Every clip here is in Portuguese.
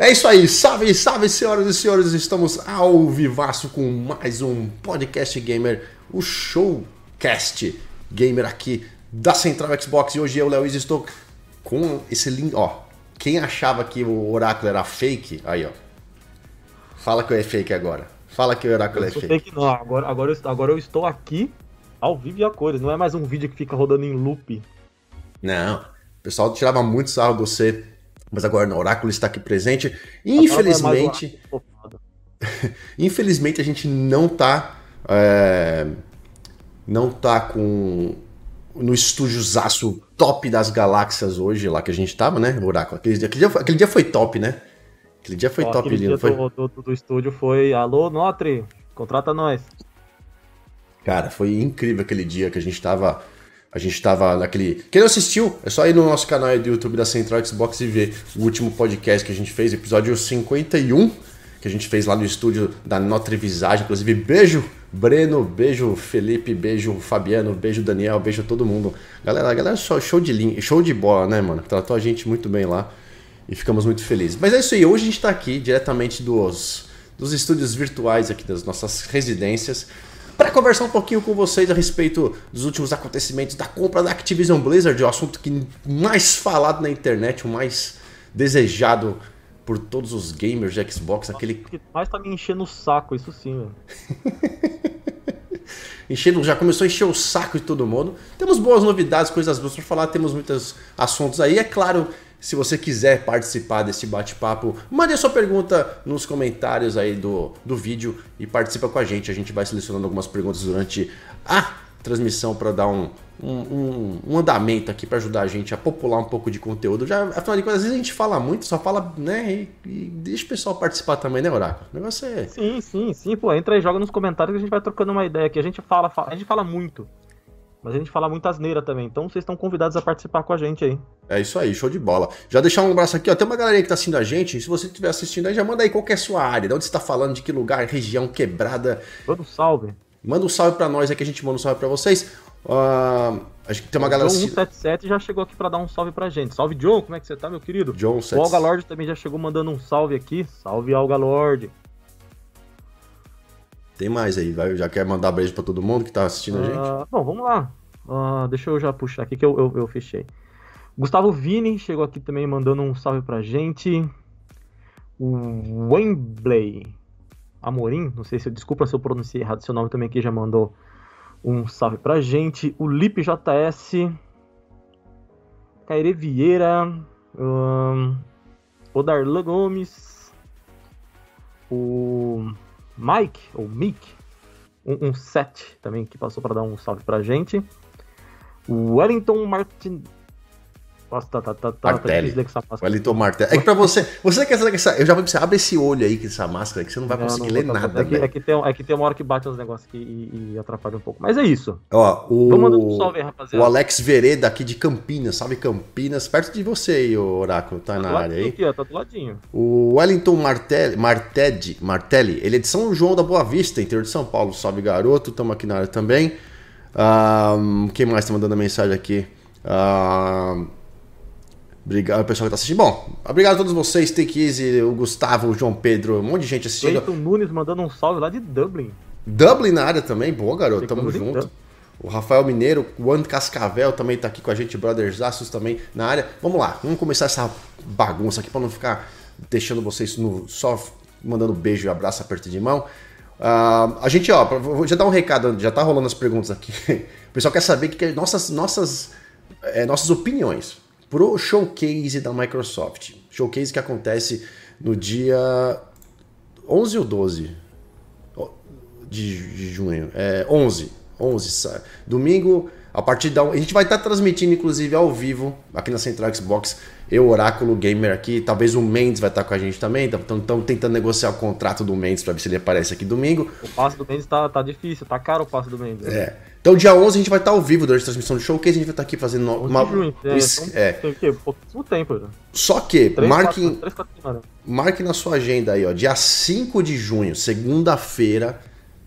É isso aí, salve, salve, senhoras e senhores, estamos ao vivaço com mais um podcast gamer, o Showcast Gamer aqui da Central Xbox. E hoje eu, Léo, estou com esse lindo, ó, quem achava que o oráculo era fake, aí ó, fala que é fake agora, fala que o oráculo é fake. fake não, agora, agora, eu, agora eu estou aqui ao vivo e a cores, não é mais um vídeo que fica rodando em loop. Não, o pessoal tirava muito sarro de você mas agora o Oráculo está aqui presente. Infelizmente. infelizmente a gente não tá. É, não tá com. No estúdiozaço top das galáxias hoje, lá que a gente tava, né, Oráculo? Aquele dia, aquele dia, aquele dia foi top, né? Aquele dia foi Ó, top, dia foi... Do, do, do, estúdio foi. Alô, Notre, contrata nós. Cara, foi incrível aquele dia que a gente tava a gente estava naquele. Quem não assistiu, é só ir no nosso canal do YouTube da Central Xbox e ver o último podcast que a gente fez, episódio 51, que a gente fez lá no estúdio da Notre Visage. Inclusive, beijo, Breno, beijo, Felipe, beijo, Fabiano, beijo, Daniel, beijo todo mundo. Galera, galera, show de linha, show de bola, né, mano? Tratou a gente muito bem lá e ficamos muito felizes. Mas é isso aí, hoje a gente está aqui diretamente dos, dos estúdios virtuais aqui das nossas residências para conversar um pouquinho com vocês a respeito dos últimos acontecimentos da compra da Activision Blizzard, o assunto que mais falado na internet, o mais desejado por todos os gamers de Xbox, Nossa, aquele que mais tá me enchendo o saco, isso sim, enchendo, já começou a encher o saco de todo mundo. Temos boas novidades, coisas boas para falar, temos muitos assuntos aí. É claro, se você quiser participar desse bate-papo, mande a sua pergunta nos comentários aí do, do vídeo e participa com a gente. A gente vai selecionando algumas perguntas durante a transmissão para dar um, um, um, um, andamento aqui para ajudar a gente a popular um pouco de conteúdo. Já, afinal de contas, às vezes a gente fala muito, só fala, né? E, e deixa o pessoal participar também, né, Oráculo? O negócio é. Sim, sim, sim, pô. Entra aí, joga nos comentários que a gente vai trocando uma ideia aqui. A gente fala, fala a gente fala muito. Mas a gente fala muita asneira também, então vocês estão convidados a participar com a gente aí. É isso aí, show de bola. Já deixar um abraço aqui, ó. Tem uma galerinha que tá assistindo a gente. Se você estiver assistindo aí, já manda aí qual é a sua área, de onde você tá falando, de que lugar, região, quebrada. Manda um salve. Manda um salve pra nós aí que a gente manda um salve pra vocês. Uh, acho que tem uma galera. John 177 já chegou aqui para dar um salve pra gente. Salve, John, como é que você tá, meu querido? John O Alga Lord também já chegou mandando um salve aqui. Salve, Alga Lord. Tem mais aí, vai, já quer mandar beijo pra todo mundo que tá assistindo uh, a gente? Ah, bom, vamos lá. Uh, deixa eu já puxar aqui que eu, eu, eu, fechei. Gustavo Vini chegou aqui também mandando um salve pra gente. O Wembley Amorim, não sei se desculpa se eu pronunciei errado seu nome também aqui, já mandou um salve pra gente. O Lipe JS. Caire Vieira. Um, o Darlan Gomes. O Mike, ou Mick, um, um set também que passou para dar um salve pra gente. Wellington Martin. Nossa, tá, tá, tá, tá, Martelli. tá essa máscara. Wellington Martelli. É que pra você. Você quer saber que essa. Eu já vou pra você, abre esse olho aí com essa máscara que você não vai conseguir não ler nada. É que, é, que tem, é que tem uma hora que bate uns negócios aqui e, e, atrapalha um pouco. Mas é isso. Ó, o. Um salve aí, rapaziada. O Alex Vereda aqui de Campinas, salve Campinas, perto de você aí, o Oráculo, tá, tá na área aí. Aqui, ó, tá do ladinho. O Wellington Martelli, Martelli, Martelli, ele é de São João da Boa Vista, interior de São Paulo. Salve garoto, tamo aqui na área também. Um, quem mais está mandando mensagem aqui? Um, obrigado, pessoal que está assistindo. Bom, obrigado a todos vocês, Take o Gustavo, o João Pedro, um monte de gente assistindo. Cleiton Nunes mandando um salve lá de Dublin. Dublin na área também, boa garoto, tamo junto. O Rafael Mineiro, o Ando Cascavel também está aqui com a gente, Brothers Aços também na área. Vamos lá, vamos começar essa bagunça aqui para não ficar deixando vocês no, só mandando beijo e abraço, aperto de mão. Uh, a gente, ó, vou já dar um recado, já tá rolando as perguntas aqui. O pessoal quer saber que, nossas, nossas, é, nossas opiniões pro showcase da Microsoft. Showcase que acontece no dia 11 ou 12 de, de junho. É 11. 11. Domingo, a partir da. A gente vai estar transmitindo, inclusive, ao vivo, aqui na Central Xbox, eu, Oráculo Gamer aqui. Talvez o Mendes vai estar com a gente também. Estamos tentando negociar o contrato do Mendes para ver se ele aparece aqui domingo. O passe do Mendes tá, tá difícil, tá caro o passe do Mendes. É. Então, dia 11 a gente vai estar ao vivo durante a transmissão do showcase. A gente vai estar aqui fazendo uma. Junho, é, então, é. Tem que, pouquíssimo tempo. Já. Só que, marque, marque na sua agenda aí, ó. Dia 5 de junho, segunda-feira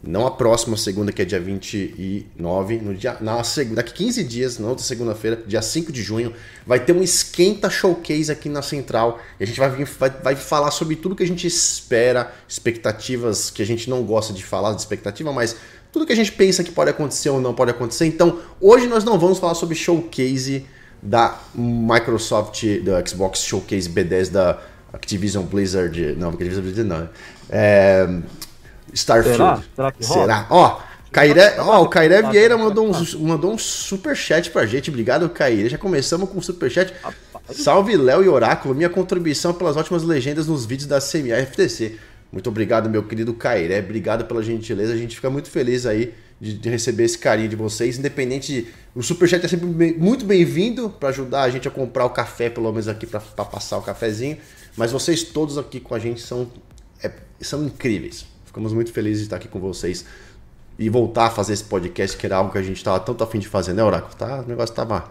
Não a próxima segunda, que é dia 29, no dia, na segunda, daqui 15 dias, na outra segunda-feira, dia 5 de junho, vai ter um esquenta showcase aqui na Central. E a gente vai, vir, vai, vai falar sobre tudo que a gente espera, expectativas que a gente não gosta de falar de expectativa, mas tudo que a gente pensa que pode acontecer ou não pode acontecer. Então, hoje nós não vamos falar sobre showcase da Microsoft, do Xbox Showcase B10 da Activision Blizzard. Não, Activision Blizzard não. É, Starfield. Será? Será? Que Será? Ó, Cairé, ó, o Cairé Vieira mandou um, mandou um super chat pra gente. Obrigado, Cairé. Já começamos com o super chat. Salve Léo e Oráculo, minha contribuição pelas ótimas legendas nos vídeos da CMA FTC. Muito obrigado, meu querido Cairé. Obrigado pela gentileza. A gente fica muito feliz aí de, de receber esse carinho de vocês. Independente, de, o superchat é sempre bem, muito bem-vindo para ajudar a gente a comprar o café, pelo menos aqui para passar o cafezinho. Mas vocês todos aqui com a gente são, é, são incríveis. Ficamos muito felizes de estar aqui com vocês e voltar a fazer esse podcast, que era algo que a gente estava tanto afim de fazer, né, Oráculo? Tá, o negócio tava.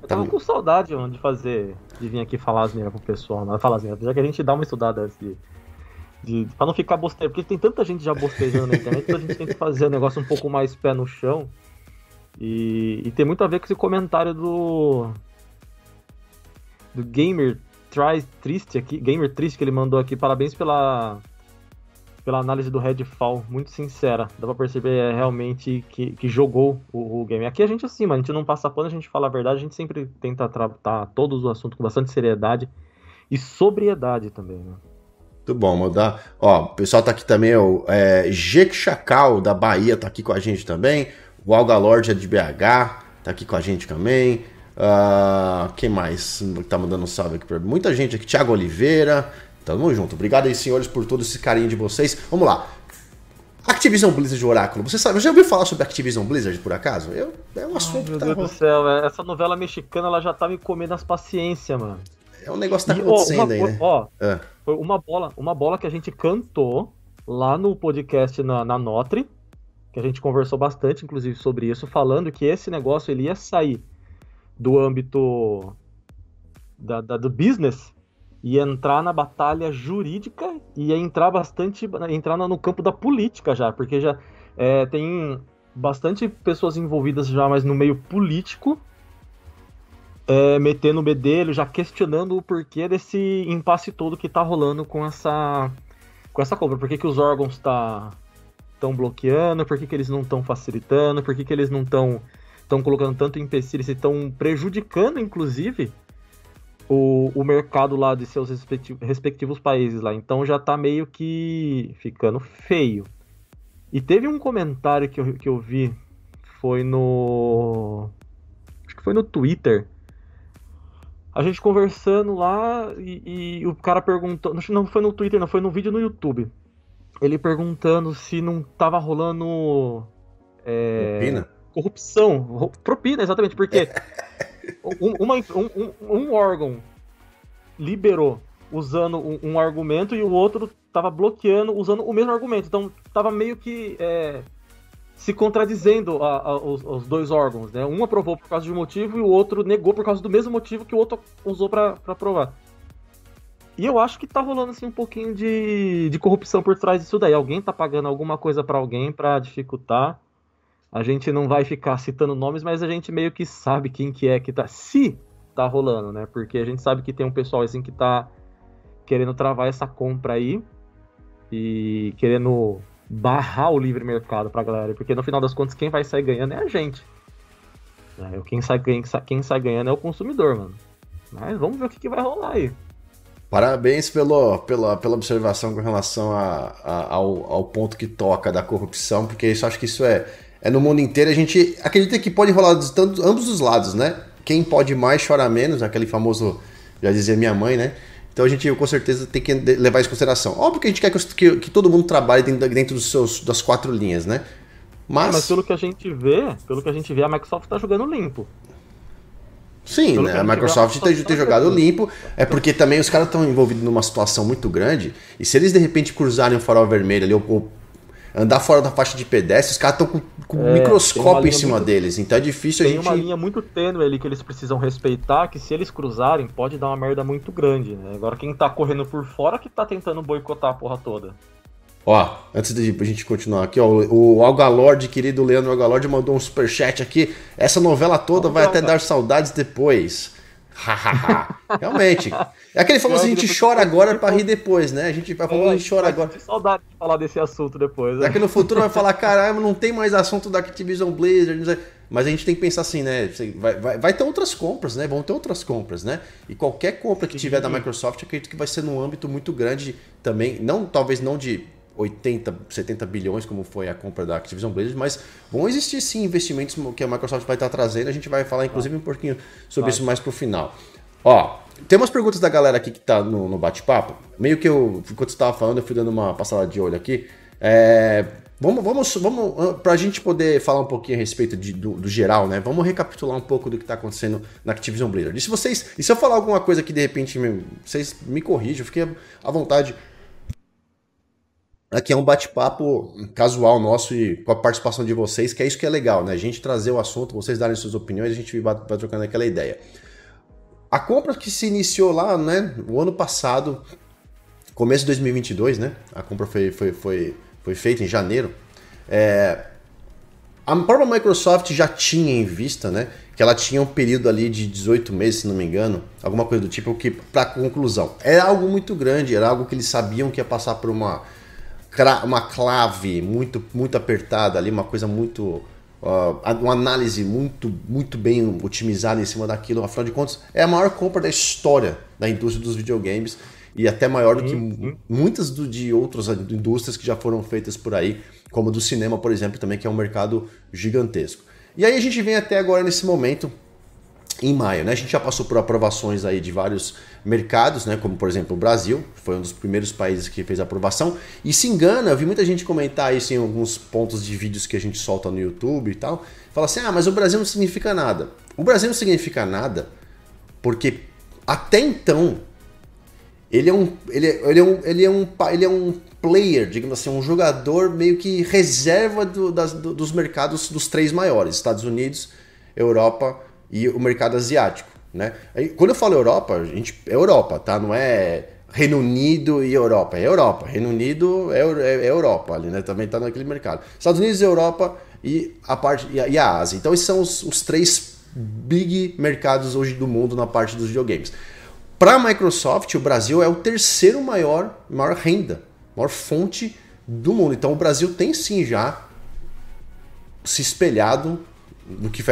Eu tava com saudade mano, de fazer, de vir aqui falar as pro pessoal, né? falar asneira, já que a gente dá uma estudada antes de, de. pra não ficar bosteiro, porque tem tanta gente já bostejando na internet que a gente tem que fazer o negócio um pouco mais pé no chão. E, e tem muito a ver com esse comentário do. Do Gamer Try Triste aqui, Gamer Triste que ele mandou aqui. Parabéns pela pela análise do Redfall, muito sincera. Dá pra perceber é, realmente que, que jogou o, o, game. Aqui a gente assim, mano, a gente não passa pano, a gente fala a verdade, a gente sempre tenta tratar todos os assuntos com bastante seriedade e sobriedade também, né? Muito bom, mandar. Ó, o pessoal tá aqui também, o é, Jeque Chacal da Bahia tá aqui com a gente também. O Alga Lorde é de BH, tá aqui com a gente também. Uh, quem mais tá mandando um salve aqui pra muita gente aqui? Thiago Oliveira, Tamo junto. Obrigado aí, senhores, por todo esse carinho de vocês. Vamos lá. Activision Blizzard Oráculo. Você sabe, já ouviu falar sobre Activision Blizzard por acaso? Eu, é um assunto Ai, meu que tá Deus do céu, essa novela mexicana ela já tá me comendo as paciências, mano. É um negócio que tá acontecendo uma, aí, né? Ó, é. foi uma bola, uma bola que a gente cantou lá no podcast na, na Notre, que a gente conversou bastante, inclusive, sobre isso, falando que esse negócio ele ia sair do âmbito da, da do business ia entrar na batalha jurídica e entrar bastante entrar no campo da política já, porque já é, tem bastante pessoas envolvidas já mais no meio político, é, metendo o bedelho, já questionando o porquê desse impasse todo que tá rolando com essa com essa compra. Por que, que os órgãos tá estão bloqueando? Por que, que eles não estão facilitando? Por que, que eles não estão estão colocando tanto empecilho e estão prejudicando, inclusive, o, o mercado lá de seus respectivos, respectivos países lá. Então já tá meio que ficando feio. E teve um comentário que eu, que eu vi, foi no. Acho que foi no Twitter. A gente conversando lá e, e o cara perguntou. Não foi no Twitter, não, foi no vídeo no YouTube. Ele perguntando se não tava rolando. É, propina? Corrupção. Propina, exatamente, porque um, uma, um, um, órgão liberou usando um, um, argumento e o outro estava bloqueando usando o mesmo argumento. Então estava meio que é, se contradizendo a, a, os, os, dois órgãos. Né? Um aprovou por causa de um motivo e o outro negou por causa do mesmo motivo que o outro usou para aprovar. E eu acho que tá rolando assim um pouquinho de, de corrupção por trás disso daí. Alguém tá pagando alguma coisa para alguém para dificultar. A gente não vai ficar citando nomes, mas a gente meio que sabe quem que é que tá. Se tá rolando, né? Porque a gente sabe que tem um pessoal assim que tá querendo travar essa compra aí e querendo barrar o livre mercado pra galera. Porque no final das contas, quem vai sair ganhando é a gente. É, quem, sai, quem, quem sai ganhando é o consumidor, mano. Mas vamos ver o que, que vai rolar aí. Parabéns pelo, pela, pela observação com relação a, a, ao, ao ponto que toca da corrupção, porque isso acho que isso é, é no mundo inteiro. A gente acredita que pode rolar de tanto, ambos os lados, né? Quem pode mais chora menos, aquele famoso, já dizia minha mãe, né? Então a gente com certeza tem que levar isso em consideração. Óbvio que a gente quer que, que, que todo mundo trabalhe dentro, dentro dos seus, das quatro linhas, né? Mas... É, mas pelo que a gente vê, pelo que a gente vê, a Microsoft está jogando limpo. Sim, né? a Microsoft tem, tem tá jogado limpo, é porque também os caras estão envolvidos numa situação muito grande, e se eles de repente cruzarem o farol vermelho ali, ou, ou andar fora da faixa de pedestre, os caras estão com, com é, um microscópio em cima muito, deles. Então é difícil a gente. Tem uma linha muito tênue ali que eles precisam respeitar, que se eles cruzarem, pode dar uma merda muito grande. Né? Agora quem tá correndo por fora que tá tentando boicotar a porra toda. Ó, antes de a gente continuar aqui, ó, o Algalord, querido Leandro Algalord, mandou um superchat aqui. Essa novela toda vai até dar saudades depois. Realmente. É aquele famoso, a gente chora agora para rir depois, né? A gente vai falar, a gente chora agora. saudade de falar desse assunto depois. Né? Daqui no futuro vai falar, caramba, não tem mais assunto da Activision Blizzard. Mas a gente tem que pensar assim, né? Vai, vai, vai, ter outras compras, né? Vão ter outras compras, né? E qualquer compra que tiver da Microsoft, acredito que vai ser num âmbito muito grande também. Não, talvez não de 80, 70 bilhões, como foi a compra da Activision Blizzard, mas vão existir sim investimentos que a Microsoft vai estar trazendo. A gente vai falar, inclusive, um pouquinho sobre isso mais pro final. Ó, tem umas perguntas da galera aqui que tá no, no bate-papo. Meio que eu, enquanto você estava falando, eu fui dando uma passada de olho aqui. É, vamos, vamos, vamos, pra gente poder falar um pouquinho a respeito de, do, do, geral, né? Vamos recapitular um pouco do que está acontecendo na Activision Blizzard. E se vocês, e se eu falar alguma coisa que de repente me, vocês me corrijam, fiquem à vontade Aqui é um bate-papo casual nosso e com a participação de vocês, que é isso que é legal, né? A gente trazer o assunto, vocês darem suas opiniões, a gente vai, vai trocando aquela ideia. A compra que se iniciou lá, né, o ano passado, começo de 2022, né? A compra foi, foi, foi, foi feita em janeiro. É, a própria Microsoft já tinha em vista, né, que ela tinha um período ali de 18 meses, se não me engano, alguma coisa do tipo, que para conclusão. Era algo muito grande, era algo que eles sabiam que ia passar por uma uma clave muito, muito apertada ali, uma coisa muito. Uh, uma análise muito, muito bem otimizada em cima daquilo. Afinal de contas, é a maior compra da história da indústria dos videogames e até maior do que uhum. muitas do, de outras indústrias que já foram feitas por aí, como do cinema, por exemplo, também, que é um mercado gigantesco. E aí a gente vem até agora nesse momento em maio. Né? A gente já passou por aprovações aí de vários mercados, né? como por exemplo o Brasil, foi um dos primeiros países que fez aprovação. E se engana, eu vi muita gente comentar isso em alguns pontos de vídeos que a gente solta no YouTube e tal. Fala assim: ah, mas o Brasil não significa nada. O Brasil não significa nada porque até então ele é um, ele é, ele é um, ele é um, ele é um player, digamos assim, um jogador meio que reserva do, das, do, dos mercados dos três maiores: Estados Unidos, Europa e o mercado asiático. Né? Quando eu falo Europa, a gente, é Europa, tá? Não é Reino Unido e Europa, é Europa. Reino Unido é, é, é Europa ali, né? Também está naquele mercado. Estados Unidos, Europa e a parte e a, e a Ásia. Então esses são os, os, três big mercados hoje do mundo na parte dos videogames. Para a Microsoft, o Brasil é o terceiro maior, maior renda, maior fonte do mundo. Então o Brasil tem sim já se espelhado no que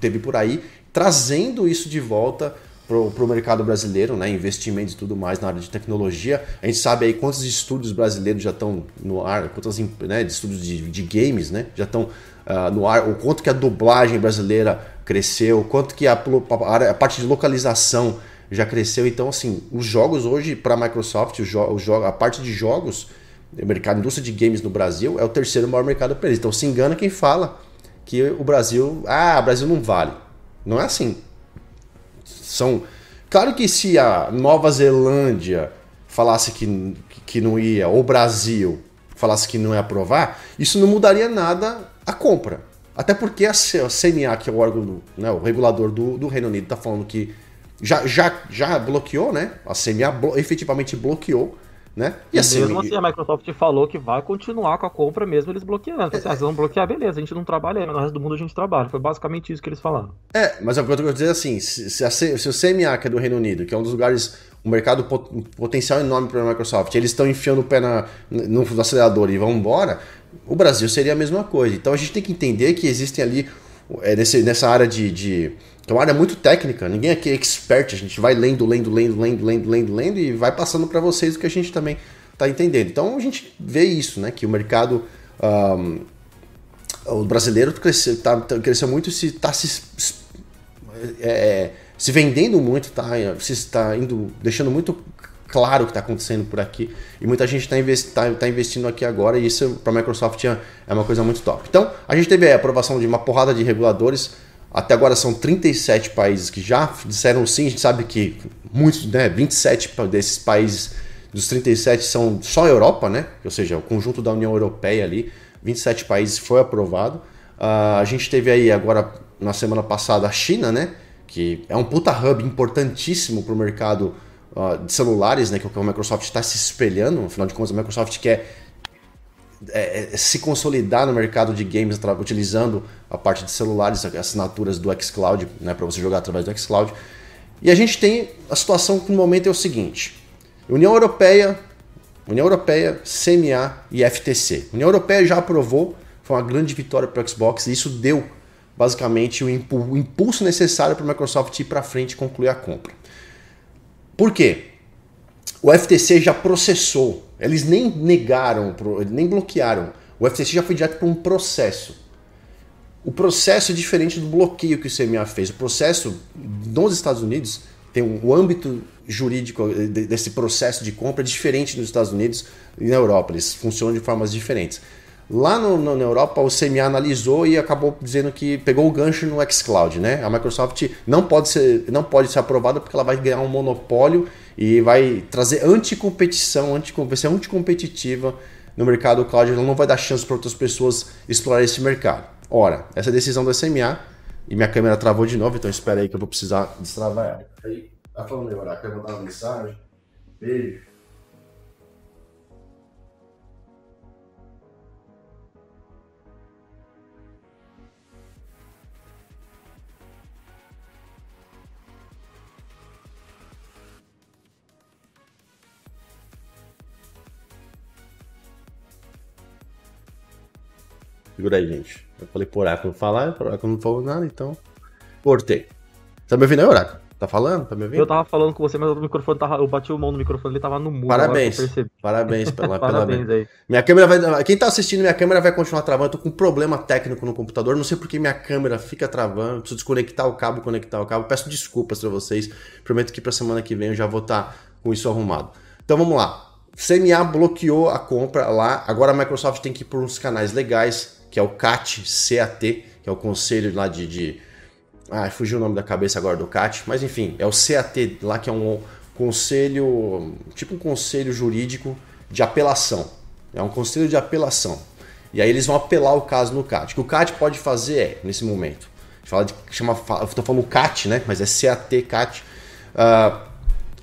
teve por aí trazendo isso de volta para o mercado brasileiro, né? investimentos e tudo mais na área de tecnologia. A gente sabe aí quantos estúdios brasileiros já estão no ar, quantos né, de estúdios de, de games né, já estão uh, no ar, o quanto que a dublagem brasileira cresceu, quanto que a, a, a, parte de localização já cresceu. Então, assim, os jogos hoje para a Microsoft, o jo, o a parte de jogos, o mercado, a indústria de games no Brasil é o terceiro maior mercado para eles. Então, se engana quem fala que o Brasil, ah, o Brasil não vale. Não é assim. São. Claro que se a Nova Zelândia falasse que, que não ia, ou o Brasil falasse que não ia aprovar, isso não mudaria nada a compra. Até porque a CNA, que é o órgão, né, o regulador do, do Reino Unido, está falando que já, já, já bloqueou, né? A CNA blo efetivamente bloqueou né? E, assim, mesmo assim, a Microsoft falou que vai continuar com a compra mesmo eles bloqueando. Então, assim, ah, vão bloquear, beleza, a gente não trabalha mas no resto do mundo a gente trabalha. Foi basicamente isso que eles falaram. É, mas é o que eu tô dizer assim, se, a, se o CMA, que é do Reino Unido, que é um dos lugares, um mercado pot, um potencial enorme para a Microsoft, eles estão enfiando o pé na, no, no acelerador e vão embora, o Brasil seria a mesma coisa. Então a gente tem que entender que existem ali, é, nesse, nessa área de, de é uma área muito técnica, ninguém aqui é expert, a gente vai lendo, lendo, lendo, lendo, lendo, lendo, lendo e vai passando para vocês o que a gente também está entendendo. Então a gente vê isso, né? Que o mercado um, o brasileiro cresceu, tá, tá cresceu muito e está se, é, se vendendo muito, tá, se está indo, deixando muito claro que está acontecendo por aqui e muita gente está investi tá, tá investindo aqui agora e isso para a Microsoft é, é uma coisa muito top. Então a gente teve a aprovação de uma porrada de reguladores até agora são 37 países que já disseram sim. A gente sabe que muitos, né, 27 desses países dos 37 são só Europa, né? Ou seja, o conjunto da União Europeia ali, 27 países foi aprovado. Uh, a gente teve aí agora na semana passada a China, né? Que é um puta hub importantíssimo para o mercado de celulares, né? Que é a Microsoft está se espelhando. Afinal de contas, a Microsoft quer é, é, se consolidar no mercado de games utilizando a parte de celulares, assinaturas do xCloud, né, para você jogar através do xCloud. E a gente tem a situação que no momento é o seguinte: União Europeia, União Europeia, CMA e FTC. União Europeia já aprovou, foi uma grande vitória para o Xbox e isso deu basicamente o impulso necessário para a Microsoft ir para frente e concluir a compra. Por quê? O FTC já processou, eles nem negaram, nem bloquearam. O FTC já foi direto para um processo. O processo é diferente do bloqueio que o CMA fez. O processo nos Estados Unidos tem um âmbito jurídico desse processo de compra diferente nos Estados Unidos e na Europa. Eles funcionam de formas diferentes. Lá no, no, na Europa, o CMA analisou e acabou dizendo que pegou o gancho no xCloud, né? A Microsoft não pode ser, não pode ser aprovada porque ela vai ganhar um monopólio e vai trazer anticompetição, anti, vai ser anticompetitiva no mercado cloud. Ela não vai dar chance para outras pessoas explorar esse mercado. Ora, essa é decisão do CMA e minha câmera travou de novo, então espera aí que eu vou precisar destravar ela. Aí, tá falando aí, quer mandar uma mensagem? Beijo. Segura aí, gente. Eu falei por Oráculo falar, por Oráculo não falou nada, então. Cortei. Tá me ouvindo aí, Oráculo? Tá falando? Tá me ouvindo? Eu tava falando com você, mas o microfone tava. Eu bati o mão no microfone, ele tava no mudo. Parabéns. Parabéns pela, Parabéns pela... aí. Minha câmera vai. Quem tá assistindo, minha câmera vai continuar travando. Eu tô com um problema técnico no computador. Não sei porque minha câmera fica travando. Preciso desconectar o cabo, conectar o cabo. Peço desculpas pra vocês. Prometo que pra semana que vem eu já vou estar tá com isso arrumado. Então vamos lá. CMA bloqueou a compra lá. Agora a Microsoft tem que ir por uns canais legais que é o CAT, CAT, que é o conselho lá de, de... Ah, fugiu o nome da cabeça agora do CAT, mas enfim, é o CAT lá que é um conselho, tipo um conselho jurídico de apelação. É um conselho de apelação. E aí eles vão apelar o caso no CAT. O que o CAT pode fazer é, nesse momento, fala de, chama, eu estou falando CAT, né? Mas é CAT, CAT. Uh,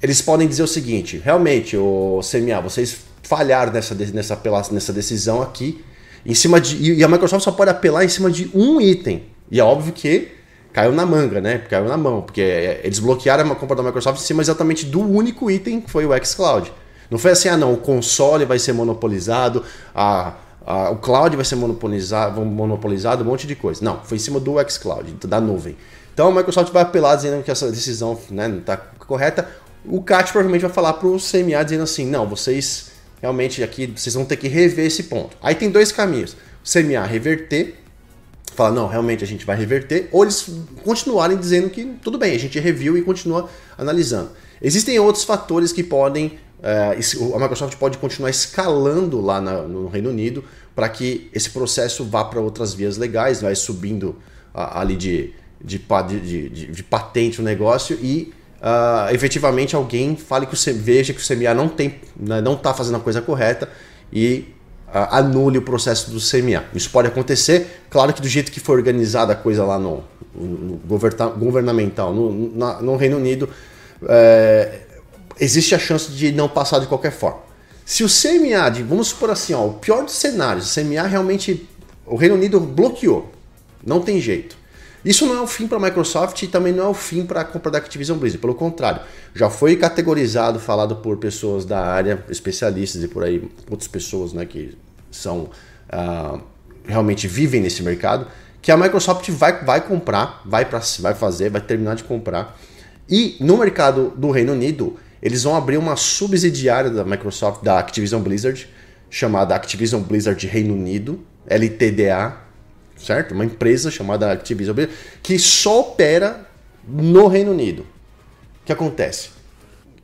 eles podem dizer o seguinte: realmente, o CMA, vocês falharam nessa, nessa, nessa decisão aqui em cima de. E a Microsoft só pode apelar em cima de um item. E é óbvio que caiu na manga, né? Caiu na mão, porque eles bloquearam a compra da Microsoft em cima exatamente do único item que foi o xCloud. Não foi assim, ah não, o console vai ser monopolizado, a, a, o cloud vai ser monopolizado, monopolizado, um monte de coisa. Não, foi em cima do xCloud, da nuvem. Então a Microsoft vai apelar dizendo que essa decisão né, não está correta. O CAT provavelmente vai falar para o CMA dizendo assim, não, vocês realmente aqui vocês vão ter que rever esse ponto. Aí tem dois caminhos: o CMA reverter, falar, não, realmente a gente vai reverter, ou eles continuarem dizendo que tudo bem, a gente reviu e continua analisando. Existem outros fatores que podem. É, a Microsoft pode continuar escalando lá na, no Reino Unido para que esse processo vá para outras vias legais, vai subindo a, ali de, de, de, de, de patente o negócio e uh, efetivamente alguém fale que o veja que o CMA não tem, né, não está fazendo a coisa correta e uh, anule o processo do CMA. Isso pode acontecer, claro que do jeito que foi organizada a coisa lá no, no governamental, no, no, Reino Unido, é, existe a chance de não passar de qualquer forma. Se o CMA, de, vamos supor assim, ó, o pior dos cenários, o CMA realmente, o Reino Unido bloqueou, não tem jeito. Isso não é o fim para a Microsoft e também não é o fim para a compra da Activision Blizzard. Pelo contrário, já foi categorizado, falado por pessoas da área, especialistas e por aí outras pessoas né, que são uh, realmente vivem nesse mercado, que a Microsoft vai, vai comprar, vai, pra, vai fazer, vai terminar de comprar. E no mercado do Reino Unido, eles vão abrir uma subsidiária da Microsoft, da Activision Blizzard, chamada Activision Blizzard Reino Unido, LTDA, certo? Uma empresa chamada Activision que só opera no Reino Unido. O que acontece?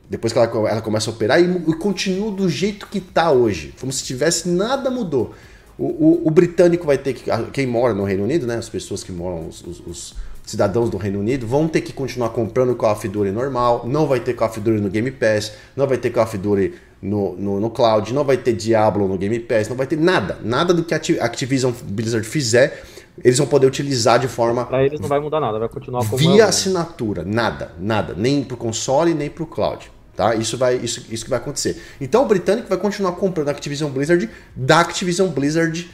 Depois que ela, ela começa a operar e, e continua do jeito que está hoje, como se tivesse nada mudou. O, o, o, britânico vai ter que. Quem mora no Reino Unido, né? As pessoas que moram, os, os, os cidadãos do Reino Unido, vão ter que continuar comprando Call of Duty normal. Não vai ter Call of Duty no Game Pass, não vai ter Call of Duty no, no, no cloud, não vai ter Diablo no Game Pass, não vai ter nada. Nada do que a Activision Blizzard fizer, eles vão poder utilizar de forma. Para não vai mudar nada, vai continuar como. Via é, assinatura, nada, nada. Nem pro console, nem pro cloud. Tá? Isso, vai, isso, isso que vai acontecer. Então o britânico vai continuar comprando a Activision Blizzard da Activision Blizzard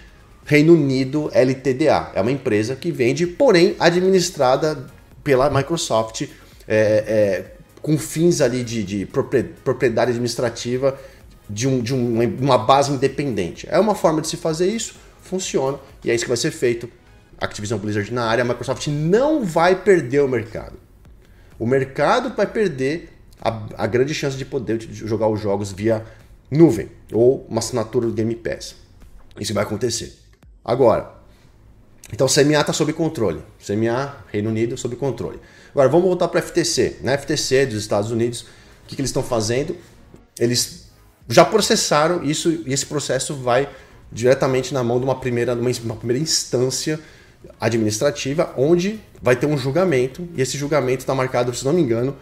Reino Unido LTDA. É uma empresa que vende, porém administrada pela Microsoft é, é, com fins ali de, de propriedade administrativa de, um, de um, uma base independente. É uma forma de se fazer isso, funciona e é isso que vai ser feito. Activision Blizzard na área, a Microsoft não vai perder o mercado. O mercado vai perder a, a grande chance de poder jogar os jogos via nuvem ou uma assinatura do Game Pass. Isso vai acontecer. Agora, então CMA está sob controle. CMA, Reino Unido, sob controle. Agora vamos voltar para a FTC. Na FTC dos Estados Unidos, o que, que eles estão fazendo? Eles já processaram isso e esse processo vai diretamente na mão de uma primeira, uma, uma primeira instância administrativa, onde vai ter um julgamento, e esse julgamento está marcado, se não me engano,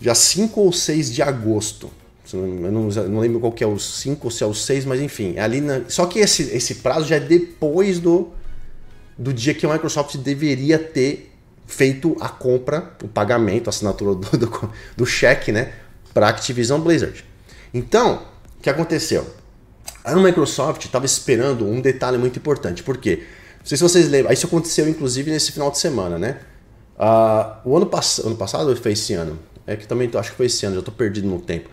dia 5 ou 6 de agosto. Eu não, não, lembro qual que é o 5 ou se é o 6, mas enfim, é ali na... Só que esse, esse prazo já é depois do, do dia que a Microsoft deveria ter feito a compra, o pagamento, a assinatura do, do, do cheque, né, para Activision Blizzard. Então, o que aconteceu? A Microsoft estava esperando um detalhe muito importante, porque não sei se vocês lembram, isso aconteceu inclusive nesse final de semana, né? Uh, o ano, pass ano passado ou foi esse ano? É que também acho que foi esse ano, já estou perdido no tempo.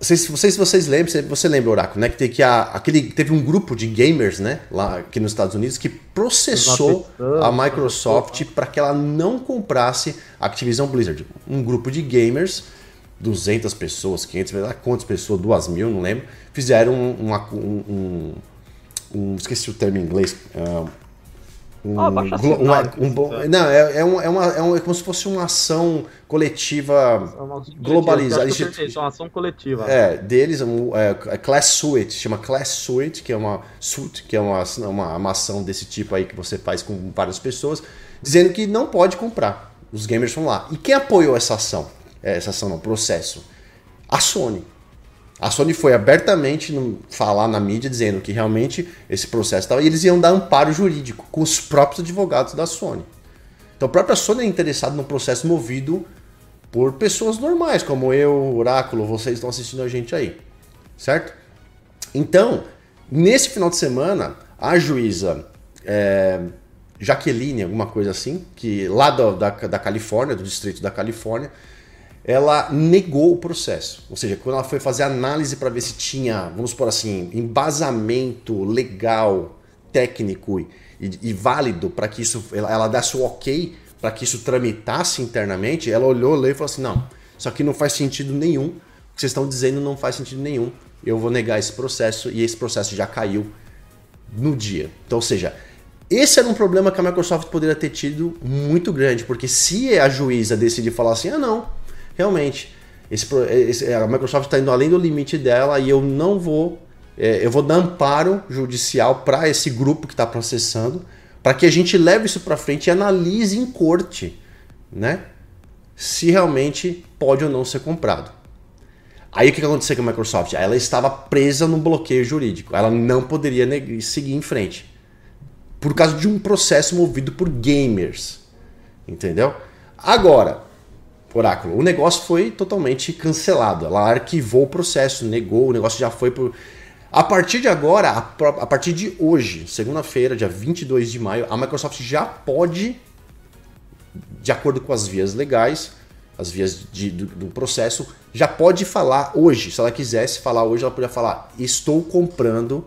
Não sei se vocês, vocês lembram, você lembra, Oráculo, né? Que, que a, aquele, teve um grupo de gamers, né? Lá aqui nos Estados Unidos, que processou a Microsoft para que ela não comprasse a Activision Blizzard. Um grupo de gamers, 200 pessoas, 500, quantas pessoas, 2 mil, não lembro, fizeram um, um, um, um esqueci o termo em inglês, uh, um, ah, um, um, não, é, é, um, é, uma, é, um, é como se fosse uma ação coletiva é globalizada. É uma ação coletiva. É, deles, um, é, é Class Suite, chama Class Suite, que é uma suite, que é uma, uma, uma ação desse tipo aí que você faz com várias pessoas, dizendo que não pode comprar. Os gamers vão lá. E quem apoiou essa ação? É, essa ação, não, processo? A Sony. A Sony foi abertamente falar na mídia dizendo que realmente esse processo estava. E eles iam dar amparo jurídico com os próprios advogados da Sony. Então a própria Sony é interessada num processo movido por pessoas normais, como eu, Oráculo, vocês estão assistindo a gente aí. Certo? Então, nesse final de semana, a juíza é, Jaqueline, alguma coisa assim, que lá da, da Califórnia, do distrito da Califórnia, ela negou o processo. Ou seja, quando ela foi fazer análise para ver se tinha, vamos por assim, embasamento legal, técnico e, e válido para que isso, ela, ela desse o ok para que isso tramitasse internamente, ela olhou, leu e falou assim: não, isso aqui não faz sentido nenhum. O que vocês estão dizendo não faz sentido nenhum. Eu vou negar esse processo e esse processo já caiu no dia. Então, ou seja, esse era um problema que a Microsoft poderia ter tido muito grande, porque se a juíza decidir falar assim, ah não, realmente, esse, esse, a Microsoft está indo além do limite dela e eu não vou. É, eu vou dar amparo judicial para esse grupo que está processando, para que a gente leve isso para frente e analise em corte, né? Se realmente pode ou não ser comprado. Aí o que aconteceu com a Microsoft? Ela estava presa no bloqueio jurídico. Ela não poderia seguir em frente. Por causa de um processo movido por gamers. Entendeu? Agora, Oráculo. O negócio foi totalmente cancelado. Ela arquivou o processo, negou, o negócio já foi por. A partir de agora, a, partir de hoje, segunda-feira, dia 22 de maio, a Microsoft já pode, de acordo com as vias legais, as vias de, do, do, processo, já pode falar hoje. Se ela quisesse falar hoje, ela podia falar: Estou comprando.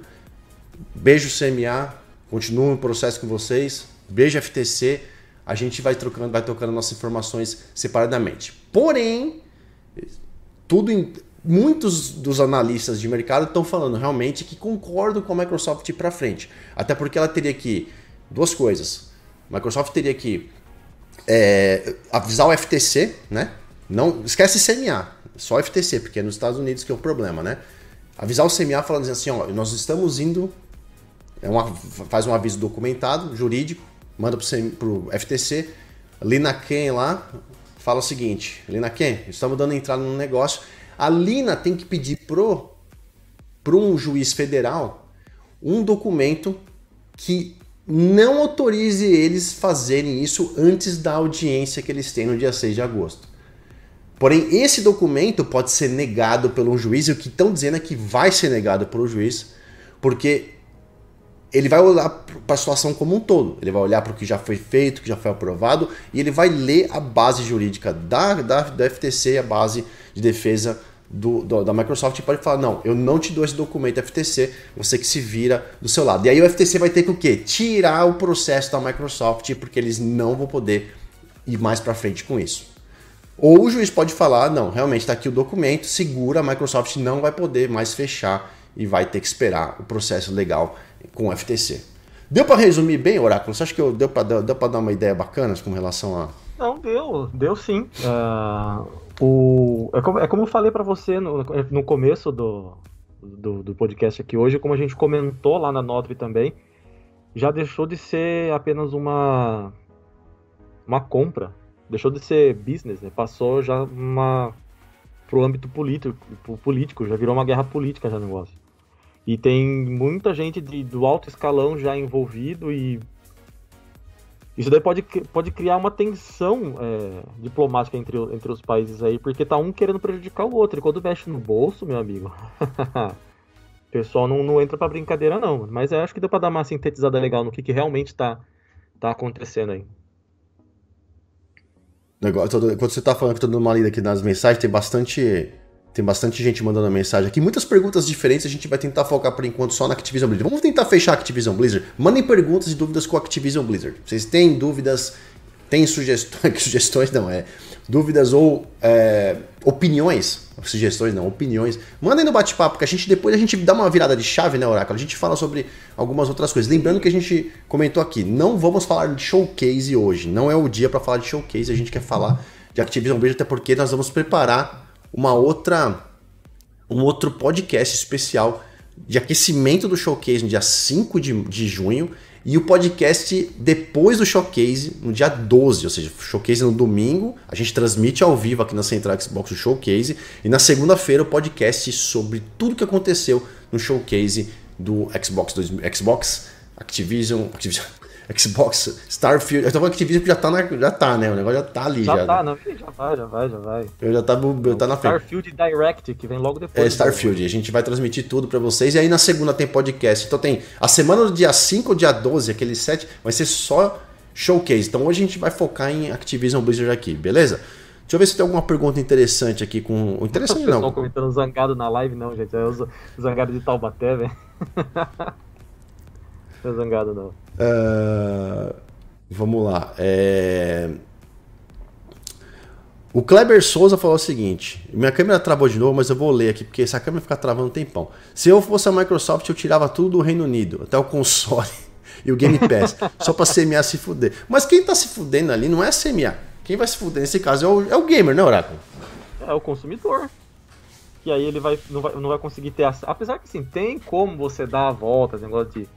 Beijo CMA, continuo no processo com vocês. Beijo FTC a gente vai trocando, vai trocando nossas informações separadamente. Porém, tudo em, muitos dos analistas de mercado estão falando realmente que concordam com a Microsoft para frente. Até porque ela teria que duas coisas. Microsoft teria que é, avisar o FTC, né? Não esquece CMA, só FTC, porque é nos Estados Unidos que é o problema, né? Avisar o CMA falando assim, ó, nós estamos indo, é uma, faz um aviso documentado, jurídico, manda para o FTC, Lina Ken lá, fala o seguinte, Lina Ken, estamos dando entrada no negócio, a Lina tem que pedir pro para um juiz federal um documento que não autorize eles fazerem isso antes da audiência que eles têm no dia 6 de agosto. Porém, esse documento pode ser negado pelo juiz, e o que estão dizendo é que vai ser negado pelo juiz, porque ele vai olhar para a situação como um todo. Ele vai olhar para o que já foi feito, que já foi aprovado, e ele vai ler a base jurídica da, da, da FTC, a base de defesa do, do, da Microsoft, e pode falar: não, eu não te dou esse documento FTC, você que se vira do seu lado. E aí o FTC vai ter que o quê? Tirar o processo da Microsoft, porque eles não vão poder ir mais para frente com isso. Ou o juiz pode falar: não, realmente está aqui o documento, segura, a Microsoft não vai poder mais fechar e vai ter que esperar o processo legal com o FTC. Deu para resumir bem, Oráculo? Você acha que eu, deu para deu dar uma ideia bacana com relação a. Não, deu, deu sim. Uh, o, é, como, é como eu falei para você no, no começo do, do, do, podcast aqui hoje, como a gente comentou lá na Notve também, já deixou de ser apenas uma, uma compra, deixou de ser business, né? passou já uma, pro âmbito político, político, já virou uma guerra política já o negócio. E tem muita gente de, do alto escalão já envolvido e isso daí pode, pode criar uma tensão é, diplomática entre, entre os países aí, porque tá um querendo prejudicar o outro. E quando mexe no bolso, meu amigo, o pessoal não, não entra pra brincadeira, não. Mas eu acho que deu pra dar uma sintetizada legal no que, que realmente tá, tá acontecendo aí. Quando você tá falando que eu tô dando uma lida aqui nas mensagens, tem bastante tem bastante gente mandando mensagem aqui, muitas perguntas diferentes. A gente vai tentar focar por enquanto só na Activision Blizzard. Vamos tentar fechar a Activision Blizzard. Mandem perguntas e dúvidas com a Activision Blizzard. Vocês têm dúvidas, têm sugestões, sugestões não é, dúvidas ou é, opiniões, sugestões não, opiniões. Mandem no bate-papo que a gente depois a gente dá uma virada de chave, né, Oráculo? A gente fala sobre algumas outras coisas. Lembrando que a gente comentou aqui, não vamos falar de showcase hoje. Não é o dia para falar de showcase. A gente quer falar de Activision Blizzard até porque nós vamos preparar uma outra um outro podcast especial de aquecimento do showcase no dia 5 de, de junho e o podcast depois do showcase no dia 12, ou seja, showcase no domingo, a gente transmite ao vivo aqui na Central Xbox o showcase e na segunda-feira o podcast sobre tudo que aconteceu no showcase do Xbox, Xbox Activision, Activision Xbox, Starfield. Eu tô falando Activision que já tá, na, já tá, né? O negócio já tá ali. Já, já tá, não, já vai, já vai, já vai. Eu já tá, eu tá na frente. Starfield Direct, que vem logo depois. É, Starfield. A gente vai transmitir tudo pra vocês. E aí na segunda tem podcast. Então tem a semana do dia 5 dia 12, aquele 7, vai ser só showcase. Então hoje a gente vai focar em Activision Blizzard aqui, beleza? Deixa eu ver se tem alguma pergunta interessante aqui com. Interessante não. Não comentando zangado na live, não, gente. É o zangado de Taubaté, velho. não é zangado, não. Uh, vamos lá. É... O Kleber Souza falou o seguinte: minha câmera travou de novo, mas eu vou ler aqui, porque essa câmera fica travando um tempão. Se eu fosse a Microsoft, eu tirava tudo do Reino Unido, até o console e o Game Pass, só pra CMA se fuder. Mas quem tá se fudendo ali não é a CMA. Quem vai se fuder nesse caso é o, é o gamer, né, Oráculo? É o consumidor. E aí ele vai não, vai, não vai conseguir ter acesso. Apesar que sim, tem como você dar a volta, negócio de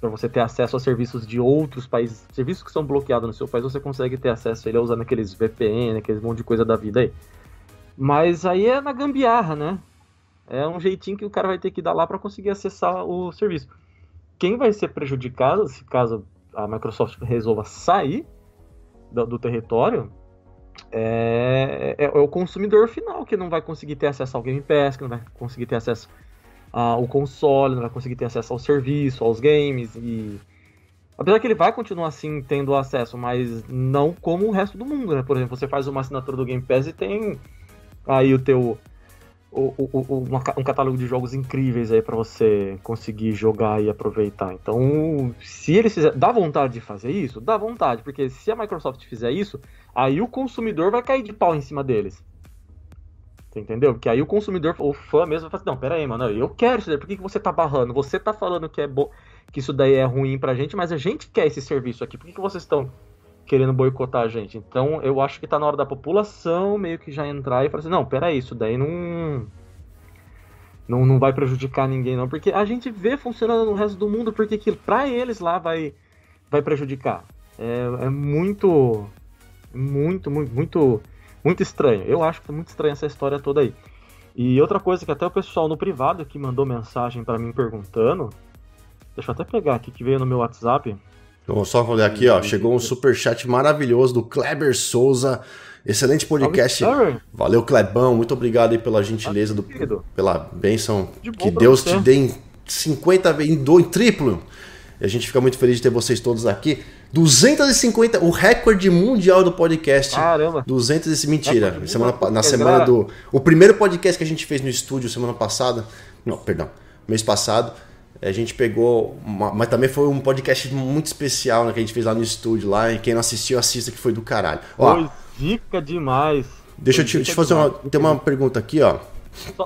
para você ter acesso a serviços de outros países, serviços que são bloqueados no seu país, você consegue ter acesso a ele usando aqueles VPN, aqueles monte de coisa da vida aí. Mas aí é na gambiarra, né? É um jeitinho que o cara vai ter que dar lá para conseguir acessar o serviço. Quem vai ser prejudicado, se caso a Microsoft resolva sair do, do território, é, é, é, o consumidor final que não vai conseguir ter acesso ao Game Pass, que não vai conseguir ter acesso o console, não vai conseguir ter acesso ao serviço, aos games e apesar que ele vai continuar assim tendo acesso, mas não como o resto do mundo, né? Por exemplo, você faz uma assinatura do Game Pass e tem aí o teu o, o, o, um catálogo de jogos incríveis aí para você conseguir jogar e aproveitar. Então, se eles fizer, dá vontade de fazer isso, dá vontade, porque se a Microsoft fizer isso, aí o consumidor vai cair de pau em cima deles. Você entendeu? Porque aí o consumidor, o fã mesmo, vai falar assim, não, pera aí, mano, eu quero isso daí, por que, que você tá barrando? Você tá falando que é bo... que isso daí é ruim pra gente, mas a gente quer esse serviço aqui, por que, que vocês estão querendo boicotar a gente? Então eu acho que tá na hora da população meio que já entrar e falar assim, não, pera aí, isso daí não... Não, não vai prejudicar ninguém, não, porque a gente vê funcionando no resto do mundo, porque que pra eles lá vai, vai prejudicar. É, é muito, muito, muito, muito muito estranho. Eu acho que é muito estranha essa história toda aí. E outra coisa que até o pessoal no privado que mandou mensagem para mim perguntando, deixa eu até pegar aqui que veio no meu WhatsApp. Então, só olhar aqui, ó. Chegou um super chat maravilhoso do Kleber Souza. Excelente podcast. Valeu, Klebão. Muito obrigado aí pela gentileza, do, pela bênção. Que Deus te dê em 50 vezes, em triplo. E a gente fica muito feliz de ter vocês todos aqui. 250, o recorde mundial do podcast. Caramba. 200 mentira. Semana, na semana do. O primeiro podcast que a gente fez no estúdio semana passada. Não, perdão. Mês passado. A gente pegou. Uma, mas também foi um podcast muito especial né, que a gente fez lá no estúdio. lá E quem não assistiu, assista que foi do caralho. Ó, Dica demais. Deixa eu te, te fazer uma, tem uma pergunta aqui, ó.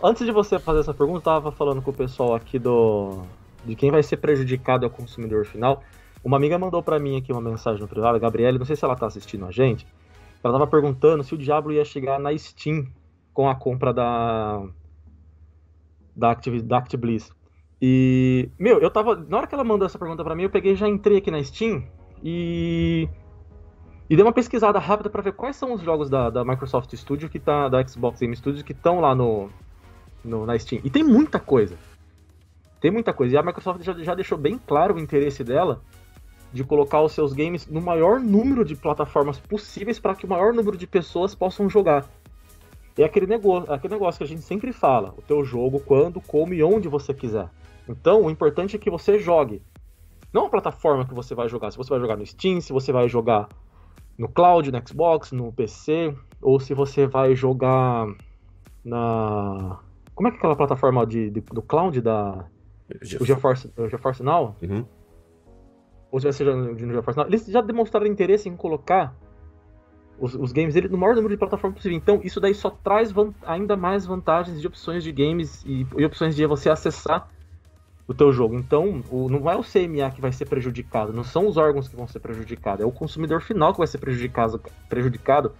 Antes de você fazer essa pergunta, eu tava falando com o pessoal aqui do de quem vai ser prejudicado é o consumidor final. Uma amiga mandou para mim aqui uma mensagem no privado, a Gabriele, não sei se ela tá assistindo a gente. Ela tava perguntando se o Diablo ia chegar na Steam com a compra da da Activ da. E, meu, eu tava, na hora que ela mandou essa pergunta para mim, eu peguei já entrei aqui na Steam e e dei uma pesquisada rápida para ver quais são os jogos da, da Microsoft Studio que tá da Xbox Game Studios que estão lá no, no, na Steam. E tem muita coisa. Tem muita coisa. E a Microsoft já, já deixou bem claro o interesse dela de colocar os seus games no maior número de plataformas possíveis para que o maior número de pessoas possam jogar. É aquele negócio, aquele negócio que a gente sempre fala: o teu jogo quando, como e onde você quiser. Então, o importante é que você jogue. Não a plataforma que você vai jogar. Se você vai jogar no Steam, se você vai jogar no cloud, no Xbox, no PC, ou se você vai jogar na. Como é que é aquela plataforma de, de do cloud da. O GeForce, o GeForce Now? Uhum. Ou se vai ser no GeForce Now. Eles já demonstraram interesse em colocar os, os games dele no maior número de plataformas possível. Então, isso daí só traz ainda mais vantagens de opções de games e, e opções de você acessar o teu jogo. Então, o, não é o CMA que vai ser prejudicado, não são os órgãos que vão ser prejudicados, é o consumidor final que vai ser prejudicado, prejudicado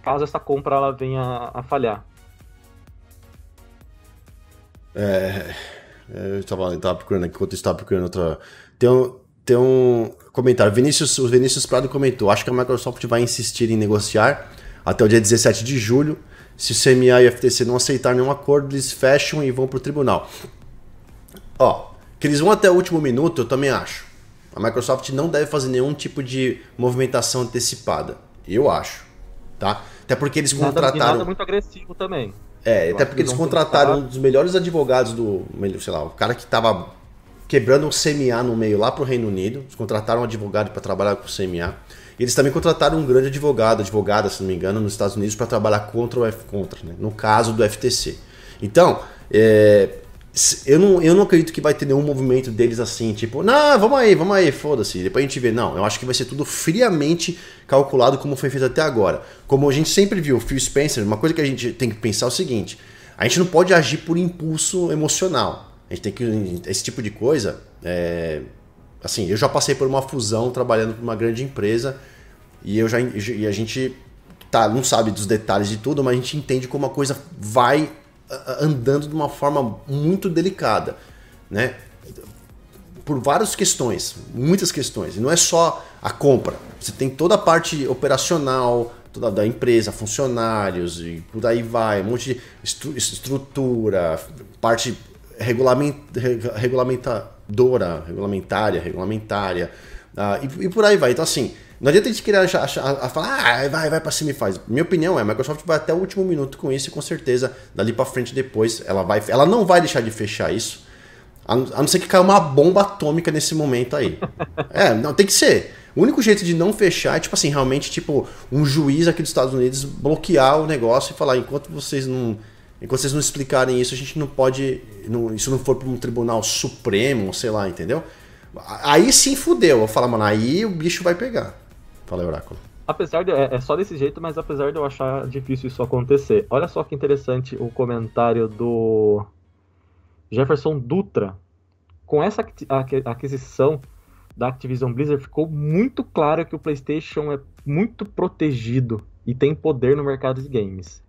caso essa compra ela venha a falhar. É, é eu estava, estava procurando aqui, enquanto estava procurando outra. Tem um, tem um comentário. Vinícius, o Vinícius Prado comentou: acho que a Microsoft vai insistir em negociar até o dia 17 de julho. Se o CMA e o FTC não aceitarem nenhum acordo, eles fecham e vão para o tribunal. Ó, que eles vão até o último minuto, eu também acho. A Microsoft não deve fazer nenhum tipo de movimentação antecipada. Eu acho. Tá? Até porque eles contrataram. Nada, nada muito agressivo também. É, eu até porque eles contrataram um dos melhores advogados do. Sei lá, o cara que tava quebrando o CMA no meio lá pro Reino Unido. Eles contrataram um advogado para trabalhar com o CMA. E eles também contrataram um grande advogado, advogada, se não me engano, nos Estados Unidos para trabalhar contra o F contra, né? no caso do FTC. Então, é, eu não, eu não acredito que vai ter nenhum movimento deles assim, tipo, não, vamos aí, vamos aí, foda-se, depois a gente vê. Não, eu acho que vai ser tudo friamente calculado como foi feito até agora. Como a gente sempre viu, o Phil Spencer, uma coisa que a gente tem que pensar é o seguinte: a gente não pode agir por impulso emocional. A gente tem que. Esse tipo de coisa. É, assim, eu já passei por uma fusão trabalhando para uma grande empresa e eu já e a gente tá, não sabe dos detalhes de tudo, mas a gente entende como a coisa vai andando de uma forma muito delicada, né? Por várias questões, muitas questões. E não é só a compra. Você tem toda a parte operacional, toda da empresa, funcionários e por aí vai, um monte de estru estrutura, parte regulament regulamentadora, regulamentária, regulamentária, uh, e, e, por aí vai. Então assim, não adianta a gente querer achar, achar, falar, ah, vai, vai para cima e faz. Minha opinião é, a Microsoft vai até o último minuto com isso e com certeza dali para frente depois ela vai, ela não vai deixar de fechar isso. A não ser que caia uma bomba atômica nesse momento aí. É, não, tem que ser. O único jeito de não fechar é, tipo assim, realmente, tipo, um juiz aqui dos Estados Unidos bloquear o negócio e falar, enquanto vocês não. Enquanto vocês não explicarem isso, a gente não pode. Não, isso não for para um tribunal supremo, sei lá, entendeu? Aí sim fudeu. Eu falo, mano, aí o bicho vai pegar. Fala Oráculo. Apesar de. É, é, só desse jeito, mas apesar de eu achar difícil isso acontecer. Olha só que interessante o comentário do Jefferson Dutra. Com essa aquisição da Activision Blizzard, ficou muito claro que o PlayStation é muito protegido e tem poder no mercado de games.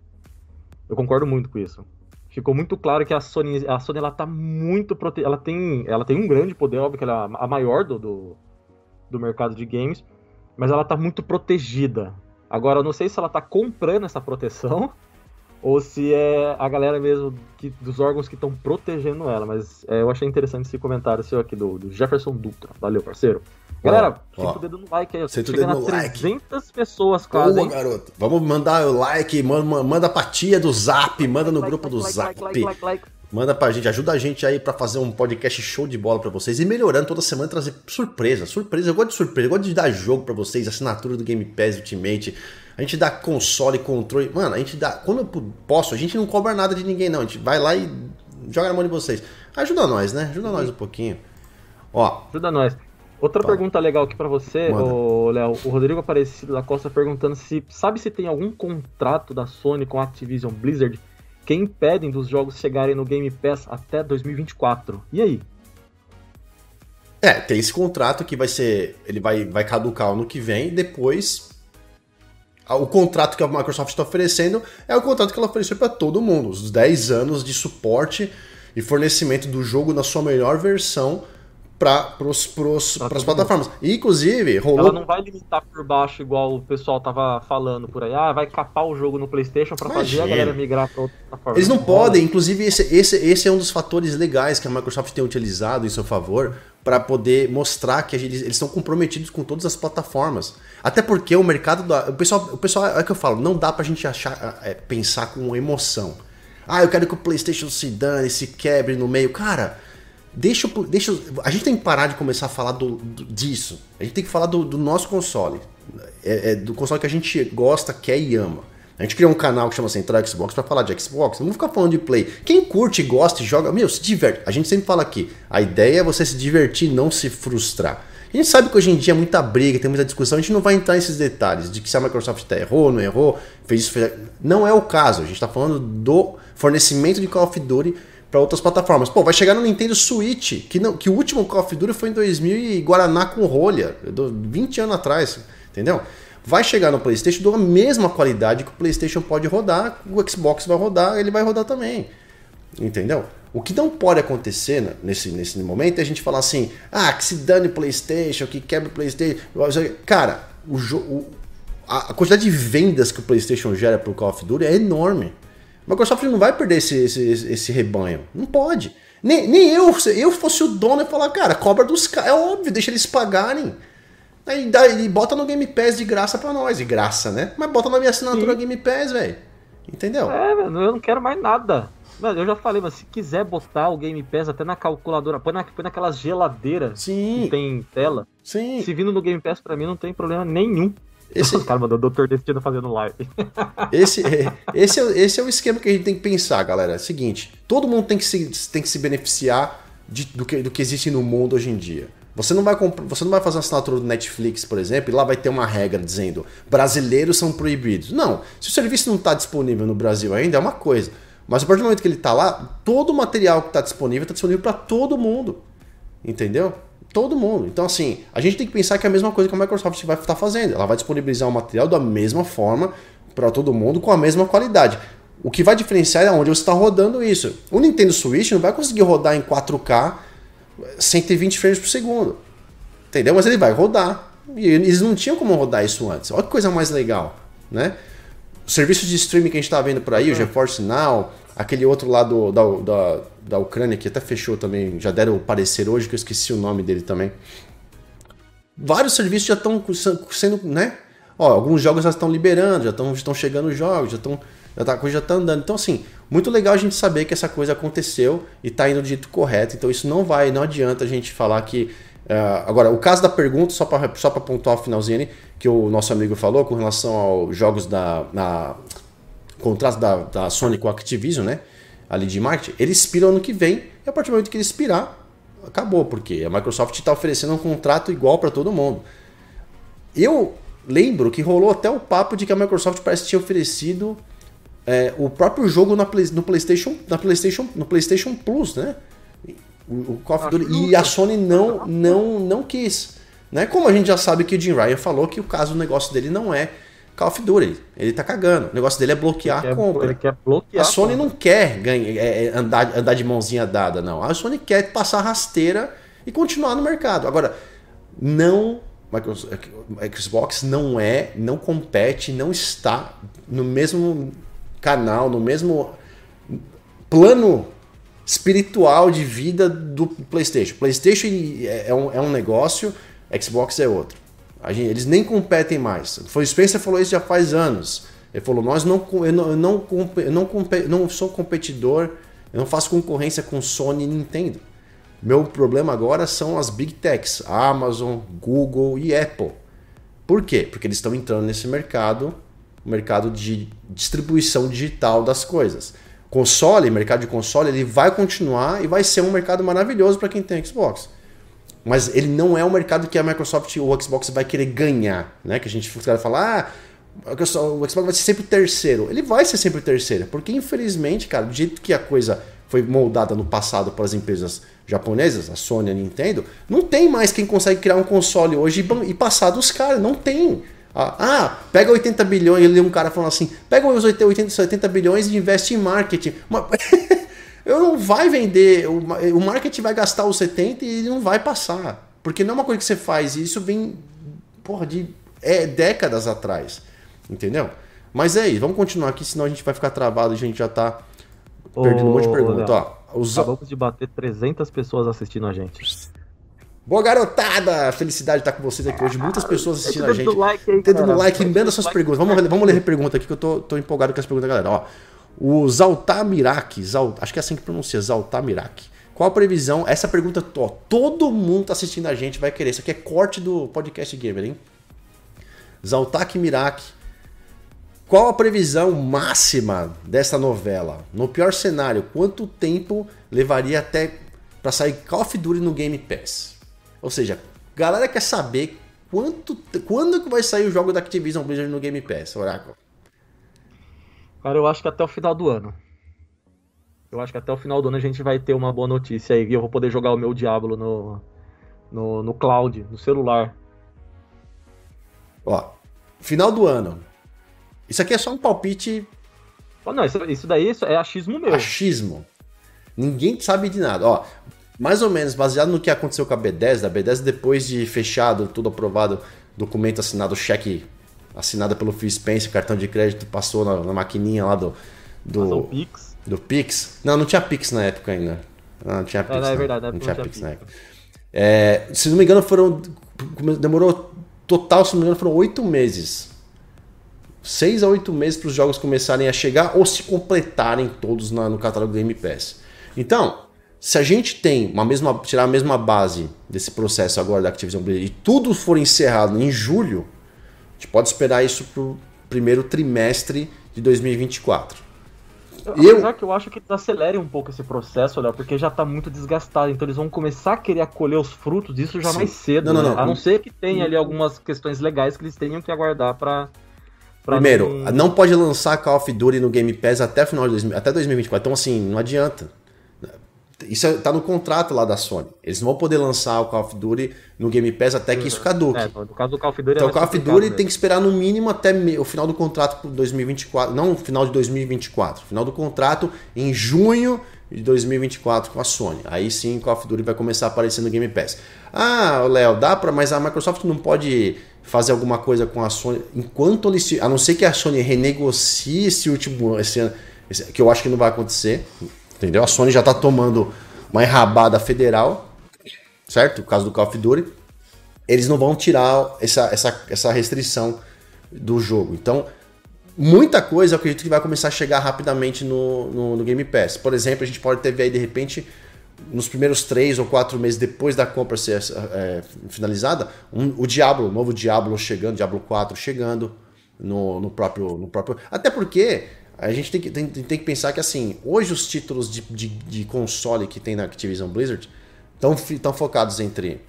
Eu concordo muito com isso. Ficou muito claro que a Sony, a Sony ela tá muito protegida. Ela tem, ela tem um grande poder, óbvio que ela é a maior do, do, do mercado de games mas ela tá muito protegida. Agora, eu não sei se ela tá comprando essa proteção ou se é a galera mesmo que, dos órgãos que estão protegendo ela. Mas é, eu achei interessante esse comentário seu aqui do, do Jefferson Dutra. Valeu, parceiro. Galera, senta o dedo no like aí. Senta o dedo no like. 300 pessoas quase, Boa, garoto. Vamos mandar o like, manda, manda pra tia do Zap, manda no like, grupo like, do Zap. Manda pra gente, ajuda a gente aí para fazer um podcast show de bola para vocês e melhorando toda semana, trazer surpresa, surpresa. Eu gosto de surpresa, eu gosto de dar jogo para vocês, assinatura do Game Pass Ultimate. A gente dá console, controle. Mano, a gente dá. Quando eu posso, a gente não cobra nada de ninguém, não. A gente vai lá e joga na mão de vocês. Ajuda nós, né? Ajuda nós um pouquinho. Ó. Ajuda nós. Outra pergunta legal aqui para você, Léo. O Rodrigo Aparecido da Costa perguntando se sabe se tem algum contrato da Sony com a Activision Blizzard que impedem dos jogos chegarem no Game Pass até 2024. E aí? É, tem esse contrato que vai ser. Ele vai, vai caducar ano que vem, depois. O contrato que a Microsoft está oferecendo é o contrato que ela ofereceu para todo mundo, os 10 anos de suporte e fornecimento do jogo na sua melhor versão para as plataformas. E, inclusive, rolou. Ela não vai limitar por baixo, igual o pessoal tava falando por aí. Ah, vai capar o jogo no PlayStation para fazer a galera migrar para outra plataforma. Eles não, podem, inclusive, esse, esse, esse é um dos fatores legais que a Microsoft tem utilizado em seu favor para poder mostrar que eles, eles estão comprometidos com todas as plataformas. Até porque o mercado da. O pessoal, o pessoal é o que eu falo, não dá pra gente achar, é, pensar com emoção. Ah, eu quero que o PlayStation se dane, se quebre no meio. Cara Deixa, deixa, a gente tem que parar de começar a falar do, do disso. A gente tem que falar do, do nosso console. É, é, do console que a gente gosta, quer e ama. A gente criou um canal que chama Central Xbox para falar de Xbox. Não vamos ficar falando de Play. Quem curte, gosta e joga, meu, se diverte. A gente sempre fala aqui. A ideia é você se divertir, não se frustrar. A gente sabe que hoje em dia é muita briga, tem muita discussão. A gente não vai entrar nesses detalhes de que se a Microsoft tá errou, não errou, fez isso, fez... Não é o caso. A gente está falando do fornecimento de Call of Duty para outras plataformas. Pô, vai chegar no Nintendo Switch, que, não, que o último Call of Duty foi em 2000 e Guaraná com rolha, 20 anos atrás, entendeu? Vai chegar no PlayStation da mesma qualidade que o PlayStation pode rodar, o Xbox vai rodar, ele vai rodar também. Entendeu? O que não pode acontecer nesse, nesse momento é a gente falar assim: ah, que se dane o PlayStation, que quebra o PlayStation. Cara, o, o, a quantidade de vendas que o PlayStation gera para o Call of Duty é enorme. A Microsoft não vai perder esse, esse, esse rebanho. Não pode. Nem, nem eu, se eu fosse o dono e falar, cara, cobra dos caras. É óbvio, deixa eles pagarem. Aí dá, e bota no Game Pass de graça pra nós. De graça, né? Mas bota na minha assinatura Sim. Game Pass, velho. Entendeu? É, mano, eu não quero mais nada. Mano, eu já falei, mas se quiser botar o Game Pass até na calculadora, põe, na, põe naquelas geladeiras Sim. que tem tela. Sim. Se vindo no Game Pass pra mim não tem problema nenhum. Esse... Os caras mandou Doutor Destino fazendo live. esse, é, esse, é, esse é o esquema que a gente tem que pensar, galera. É o seguinte: todo mundo tem que se, tem que se beneficiar de, do, que, do que existe no mundo hoje em dia. Você não, vai você não vai fazer uma assinatura do Netflix, por exemplo, e lá vai ter uma regra dizendo brasileiros são proibidos. Não. Se o serviço não está disponível no Brasil ainda, é uma coisa. Mas a partir do momento que ele está lá, todo o material que está disponível está disponível para todo mundo. Entendeu? Todo mundo. Então, assim, a gente tem que pensar que é a mesma coisa que a Microsoft vai estar fazendo. Ela vai disponibilizar o material da mesma forma para todo mundo com a mesma qualidade. O que vai diferenciar é onde você está rodando isso. O Nintendo Switch não vai conseguir rodar em 4K 120 frames por segundo. Entendeu? Mas ele vai rodar. E eles não tinham como rodar isso antes. Olha que coisa mais legal, né? O serviço de streaming que a gente está vendo por aí, o GeForce Now, Aquele outro lá do, da, da, da Ucrânia, que até fechou também, já deram o parecer hoje, que eu esqueci o nome dele também. Vários serviços já estão sendo, né? Ó, alguns jogos já estão liberando, já estão, estão chegando os jogos, já estão. Já tá, a coisa já está andando. Então, assim, muito legal a gente saber que essa coisa aconteceu e está indo do jeito correto. Então, isso não vai, não adianta a gente falar que. Uh, agora, o caso da pergunta, só para só pontuar o finalzinho que o nosso amigo falou com relação aos jogos da. Na, contrato da, da Sony com a Activision, né? Ali de marketing, ele expira ano que vem, e a partir do momento que ele expirar, acabou, porque a Microsoft está oferecendo um contrato igual para todo mundo. Eu lembro que rolou até o papo de que a Microsoft parece que tinha oferecido é, o próprio jogo na Play, no PlayStation, na PlayStation, no PlayStation Plus, né? O, o Call of Duty, e a Sony não, não, não quis. Né? Como a gente já sabe que o Jim Ryan falou que o caso do negócio dele não é Call of Duty. Ele tá cagando. O negócio dele é bloquear a compra. Ele quer bloquear a Sony a não quer ganhar, é, é, andar, andar de mãozinha dada, não. A Sony quer passar rasteira e continuar no mercado. Agora, não. Xbox não é, não compete, não está no mesmo canal, no mesmo plano espiritual de vida do PlayStation. PlayStation é, é um, é um negócio, Xbox é outro. Gente, eles nem competem mais. O Spencer falou isso já faz anos. Ele falou: Nós não, eu não, eu não, eu não, não sou competidor, eu não faço concorrência com Sony e Nintendo. Meu problema agora são as big techs, Amazon, Google e Apple. Por quê? Porque eles estão entrando nesse mercado, o mercado de distribuição digital das coisas. Console, mercado de console, ele vai continuar e vai ser um mercado maravilhoso para quem tem Xbox. Mas ele não é um mercado que a Microsoft ou o Xbox vai querer ganhar, né? Que a gente vai falar, ah, o Xbox vai ser sempre o terceiro. Ele vai ser sempre o terceiro, porque infelizmente, cara, do jeito que a coisa foi moldada no passado pelas empresas japonesas, a Sony, a Nintendo, não tem mais quem consegue criar um console hoje e passar dos caras, não tem. Ah, pega 80 bilhões, ele um cara falando assim, pega os 80, 80 bilhões e investe em marketing. eu não vai vender, o marketing vai gastar os 70 e não vai passar. Porque não é uma coisa que você faz, e isso vem, porra, de é, décadas atrás. Entendeu? Mas é isso, vamos continuar aqui, senão a gente vai ficar travado e a gente já tá perdendo um monte de perguntas. Ó, os... Acabamos de bater 300 pessoas assistindo a gente. Boa garotada! Felicidade estar com vocês aqui hoje. Muitas pessoas assistindo a gente. Like, aí, Dedo no like, manda suas perguntas. Vamos, vamos ler a pergunta aqui que eu tô, tô empolgado com as perguntas da galera. Ó, o Zaltamirak, Zalt, acho que é assim que pronuncia, Zaltamirak. Qual a previsão? Essa pergunta, ó, todo mundo assistindo a gente vai querer. Isso aqui é corte do podcast Gamer, hein? Zaltak Mirak. Qual a previsão máxima dessa novela? No pior cenário, quanto tempo levaria até para sair Call of Duty no Game Pass? Ou seja, galera quer saber quanto, quando que vai sair o jogo da Activision Blizzard no Game Pass, Oracle? Cara, eu acho que até o final do ano. Eu acho que até o final do ano a gente vai ter uma boa notícia aí. E eu vou poder jogar o meu Diablo no, no, no cloud, no celular. Ó, final do ano. Isso aqui é só um palpite. Oh, não, isso, isso daí é achismo meu. Achismo. Ninguém sabe de nada. Ó, mais ou menos baseado no que aconteceu com a B10, da B10 depois de fechado, tudo aprovado, documento assinado, cheque assinada pelo Phil Spencer, cartão de crédito passou na, na maquininha lá do. Do Pix. Do Pix. Não, não tinha Pix na época ainda. Não, não tinha Pix. É, não, é verdade, não, não tinha, tinha Pix, na época. É, se não me engano, foram. Demorou. Total, se não me engano, foram oito meses. Seis a oito meses para os jogos começarem a chegar ou se completarem todos na, no catálogo do Game Pass. Então, se a gente tem uma mesma, tirar a mesma base desse processo agora da Activision Blizzard e tudo for encerrado em julho, gente pode esperar isso para o primeiro trimestre de 2024. Apesar eu... que eu acho que acelere um pouco esse processo, Léo, porque já está muito desgastado. Então eles vão começar a querer acolher os frutos disso já Sim. mais cedo. Não, não, né? não. A não ser que tenha ali algumas questões legais que eles tenham que aguardar para. Primeiro, não... não... pode lançar Call of Duty no Game Pass até final de até 2024. Então, assim, não adianta. Isso está no contrato lá da Sony. Eles não vão poder lançar o Call of Duty no Game Pass até que isso caduque. É, no caso do Call of Duty Então é o Call of Duty tem que esperar no mínimo até o final do contrato por 2024, não final de 2024, final do contrato em junho de 2024 com a Sony. Aí sim o Call of Duty vai começar a aparecer no Game Pass. Ah, Léo, dá para, mas a Microsoft não pode fazer alguma coisa com a Sony enquanto eles, a não ser que a Sony renegocie esse último esse ano, que eu acho que não vai acontecer Entendeu? A Sony já está tomando uma enrabada federal, certo? O caso do Call of Duty. Eles não vão tirar essa, essa, essa restrição do jogo. Então, muita coisa eu acredito que vai começar a chegar rapidamente no, no, no, Game Pass. Por exemplo, a gente pode ter aí de repente, nos primeiros três ou quatro meses depois da compra ser é, finalizada, um, o Diablo, o novo Diablo chegando, Diablo 4 chegando no, no, próprio, no próprio. Até porque a gente tem que, tem, tem que pensar que, assim, hoje os títulos de, de, de console que tem na Activision Blizzard estão focados entre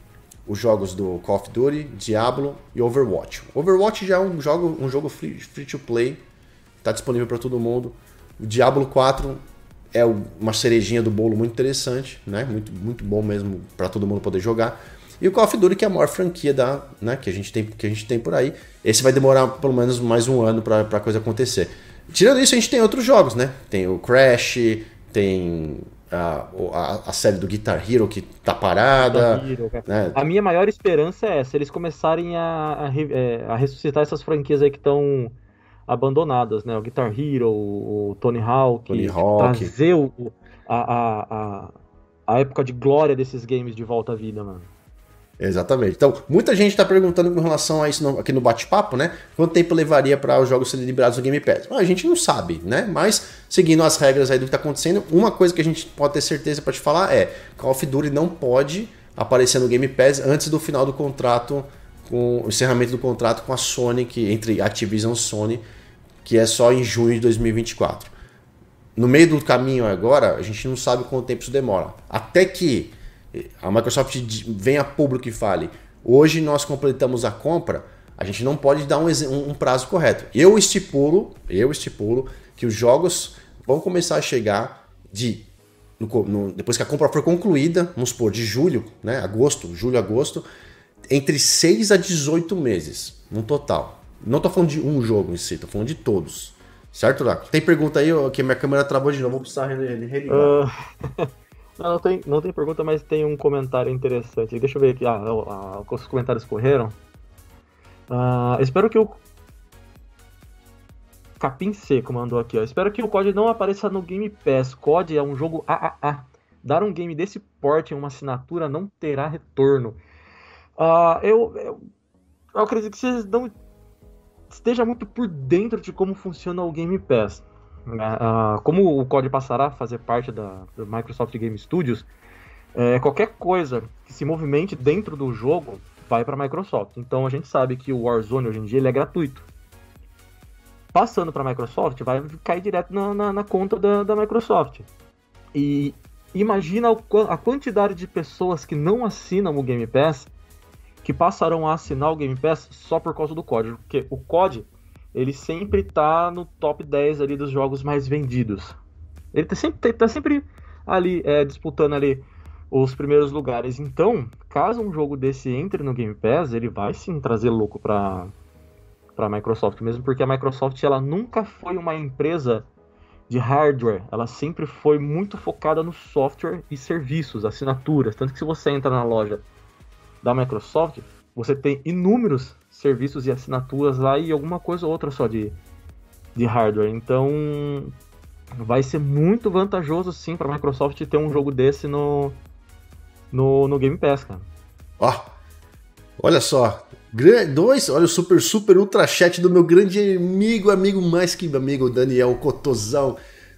os jogos do Call of Duty, Diablo e Overwatch. Overwatch já é um jogo, um jogo free, free to play, está disponível para todo mundo. O Diablo 4 é uma cerejinha do bolo muito interessante, né? Muito, muito bom mesmo para todo mundo poder jogar. E o Call of Duty, que é a maior franquia da, né, que, a gente tem, que a gente tem por aí. Esse vai demorar pelo menos mais um ano para a coisa acontecer. Tirando isso, a gente tem outros jogos, né? Tem o Crash, tem a, a, a, série do Guitar Hero que tá parada. Hero, né? A minha maior esperança é se eles começarem a, a, é, a, ressuscitar essas franquias aí que estão abandonadas, né? O Guitar Hero, o Tony Hawk, Tony Hawk. trazer o, a, a, a, a época de glória desses games de volta à vida, mano. Exatamente. Então, muita gente está perguntando com relação a isso aqui no bate-papo, né? Quanto tempo levaria para os jogos serem liberados no Game Pass? A gente não sabe, né? Mas, seguindo as regras aí do que está acontecendo, uma coisa que a gente pode ter certeza para te falar é: Call of Duty não pode aparecer no Game Pass antes do final do contrato, com o encerramento do contrato com a Sony, que, entre Activision e Sony, que é só em junho de 2024. No meio do caminho agora, a gente não sabe quanto tempo isso demora. Até que a Microsoft venha a público e fale: hoje nós completamos a compra, a gente não pode dar um, um, prazo correto. Eu estipulo, eu estipulo que os jogos vão começar a chegar de no, no, depois que a compra for concluída, vamos supor, de julho, né, agosto, julho, agosto, entre 6 a 18 meses no total. Não estou falando de um jogo em si, estou falando de todos. Certo, Laco? Tem pergunta aí, que minha câmera travou de novo, vou precisar religar. Uh... Não, não, tem, não tem pergunta, mas tem um comentário interessante. Deixa eu ver aqui. Ah, ah, os comentários correram. Ah, espero que o. Capim Seco mandou aqui, ó. Espero que o COD não apareça no Game Pass. COD é um jogo AAA. Dar um game desse porte em uma assinatura não terá retorno. Ah, eu, eu, eu acredito que vocês não esteja muito por dentro de como funciona o Game Pass. Uh, como o COD passará a fazer parte da, do Microsoft Game Studios, é, qualquer coisa que se movimente dentro do jogo vai para a Microsoft. Então a gente sabe que o Warzone hoje em dia ele é gratuito. Passando para a Microsoft, vai cair direto na, na, na conta da, da, Microsoft. E imagina a quantidade de pessoas que não assinam o Game Pass que passarão a assinar o Game Pass só por causa do COD. Porque o COD ele sempre tá no top 10 ali dos jogos mais vendidos. Ele tá sempre, tá sempre ali é, disputando ali os primeiros lugares. Então, caso um jogo desse entre no Game Pass, ele vai sim trazer louco para para Microsoft, mesmo porque a Microsoft ela nunca foi uma empresa de hardware, ela sempre foi muito focada no software e serviços, assinaturas, tanto que se você entra na loja da Microsoft, você tem inúmeros serviços e assinaturas lá e alguma coisa ou outra só de, de hardware. Então vai ser muito vantajoso sim para a Microsoft ter um jogo desse no, no, no Game Pass, cara. Ó, olha só, dois, olha o super super ultra chat do meu grande amigo, amigo mais que amigo Daniel Cotozão.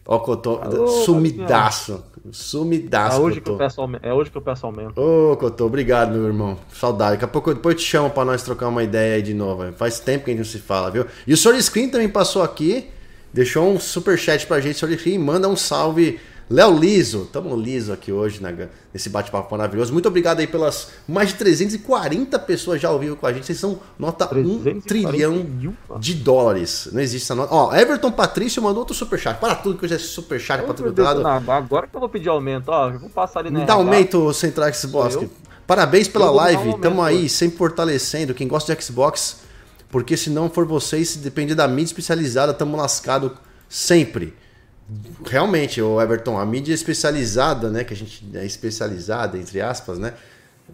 Ó, Cotô, sumidaço. Sumidaço, é hoje, que eu peço, é hoje que eu peço aumento. Ô, Cotô, obrigado, meu irmão. Saudade. Daqui a pouco depois eu te chamo pra nós trocar uma ideia aí de novo. Faz tempo que a gente não se fala, viu? E o Sr. Screen também passou aqui, deixou um super chat pra gente. Sr. Screen, manda um salve Léo Liso, tamo liso aqui hoje nesse bate-papo maravilhoso. Muito obrigado aí pelas mais de 340 pessoas já ao vivo com a gente. Vocês são nota 1 trilhão de dólares. Não existe essa nota. Ó, Everton Patrício mandou outro superchat. Para tudo que eu já superchat para todo lado. Agora que eu vou pedir aumento, ó, eu vou passar ali na Me dá aumento, Central Xbox. Parabéns pela live. Um tamo aí, sempre fortalecendo. Quem gosta de Xbox, porque se não for vocês, se depender da mídia especializada, tamo lascado sempre realmente, o Everton, a mídia especializada, né, que a gente é especializada, entre aspas, né,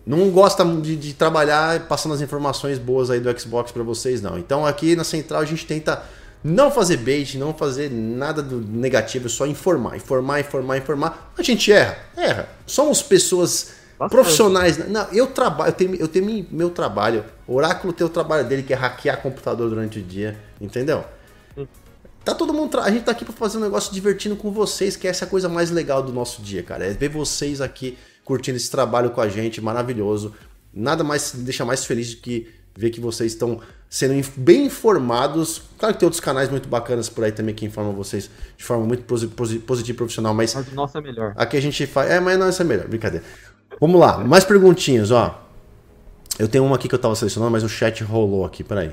não gosta de, de trabalhar passando as informações boas aí do Xbox para vocês, não. Então aqui na Central a gente tenta não fazer bait, não fazer nada do negativo, só informar, informar, informar, informar. A gente erra, erra. Somos pessoas profissionais. Não, eu trabalho, eu tenho, eu tenho meu trabalho. O Oráculo tem o trabalho dele que é hackear computador durante o dia, entendeu? Tá todo mundo. A gente tá aqui pra fazer um negócio divertindo com vocês, que é essa coisa mais legal do nosso dia, cara. É ver vocês aqui curtindo esse trabalho com a gente, maravilhoso. Nada mais me deixa mais feliz do que ver que vocês estão sendo bem informados. Claro que tem outros canais muito bacanas por aí também que informam vocês de forma muito positiva e profissional, mas. Mas nossa é melhor. Aqui a gente faz. É, mas nossa é melhor, brincadeira. Vamos lá, mais perguntinhas, ó. Eu tenho uma aqui que eu tava selecionando, mas o chat rolou aqui, peraí.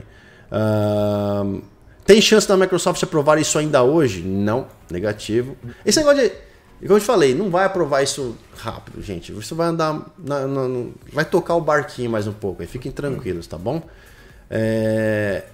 Uh... Tem chance da Microsoft aprovar isso ainda hoje? Não, negativo. Esse negócio de. Como eu te falei, não vai aprovar isso rápido, gente. Isso vai andar. Na, na, vai tocar o barquinho mais um pouco. Aí fiquem tranquilos, tá bom? É...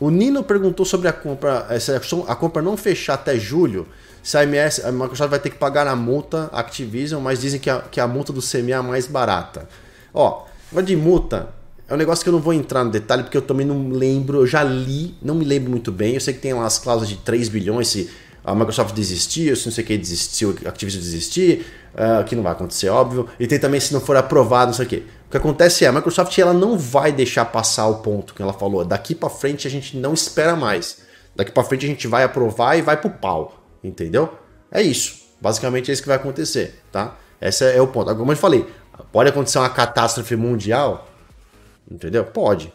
O Nino perguntou sobre a compra. É, se a compra não fechar até julho, se a, MS, a Microsoft vai ter que pagar a multa Activision, mas dizem que a, que a multa do CMA é mais barata. Ó, de multa, é um negócio que eu não vou entrar no detalhe, porque eu também não lembro, eu já li, não me lembro muito bem. Eu sei que tem lá as cláusulas de 3 bilhões se a Microsoft desistir, se não sei o que desistir, o Activision desistir, uh, que não vai acontecer, óbvio. E tem também se não for aprovado, não sei o que. O que acontece é, a Microsoft ela não vai deixar passar o ponto que ela falou. Daqui para frente a gente não espera mais. Daqui para frente a gente vai aprovar e vai pro pau, entendeu? É isso. Basicamente é isso que vai acontecer, tá? Esse é o ponto. Como eu falei, pode acontecer uma catástrofe mundial, entendeu? Pode.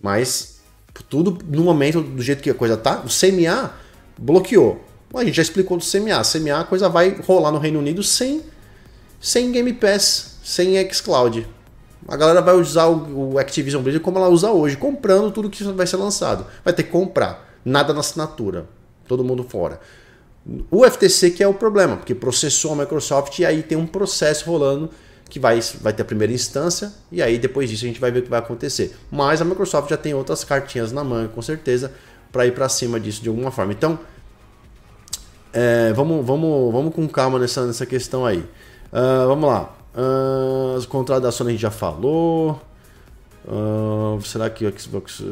Mas tudo no momento, do jeito que a coisa tá, o CMA bloqueou. A gente já explicou do CMA. CMA a coisa vai rolar no Reino Unido sem, sem Game Pass, sem xCloud. A galera vai usar o, o Activision Blizzard como ela usa hoje, comprando tudo que vai ser lançado. Vai ter que comprar. Nada na assinatura. Todo mundo fora. O FTC que é o problema, porque processou a Microsoft e aí tem um processo rolando que vai, vai ter a primeira instância e aí depois disso a gente vai ver o que vai acontecer. Mas a Microsoft já tem outras cartinhas na manga, com certeza, para ir para cima disso de alguma forma. Então, é, vamos, vamos, vamos com calma nessa, nessa questão aí. Uh, vamos lá. Uh, os contratos da Sony a gente já falou. Uh, será que o Xbox.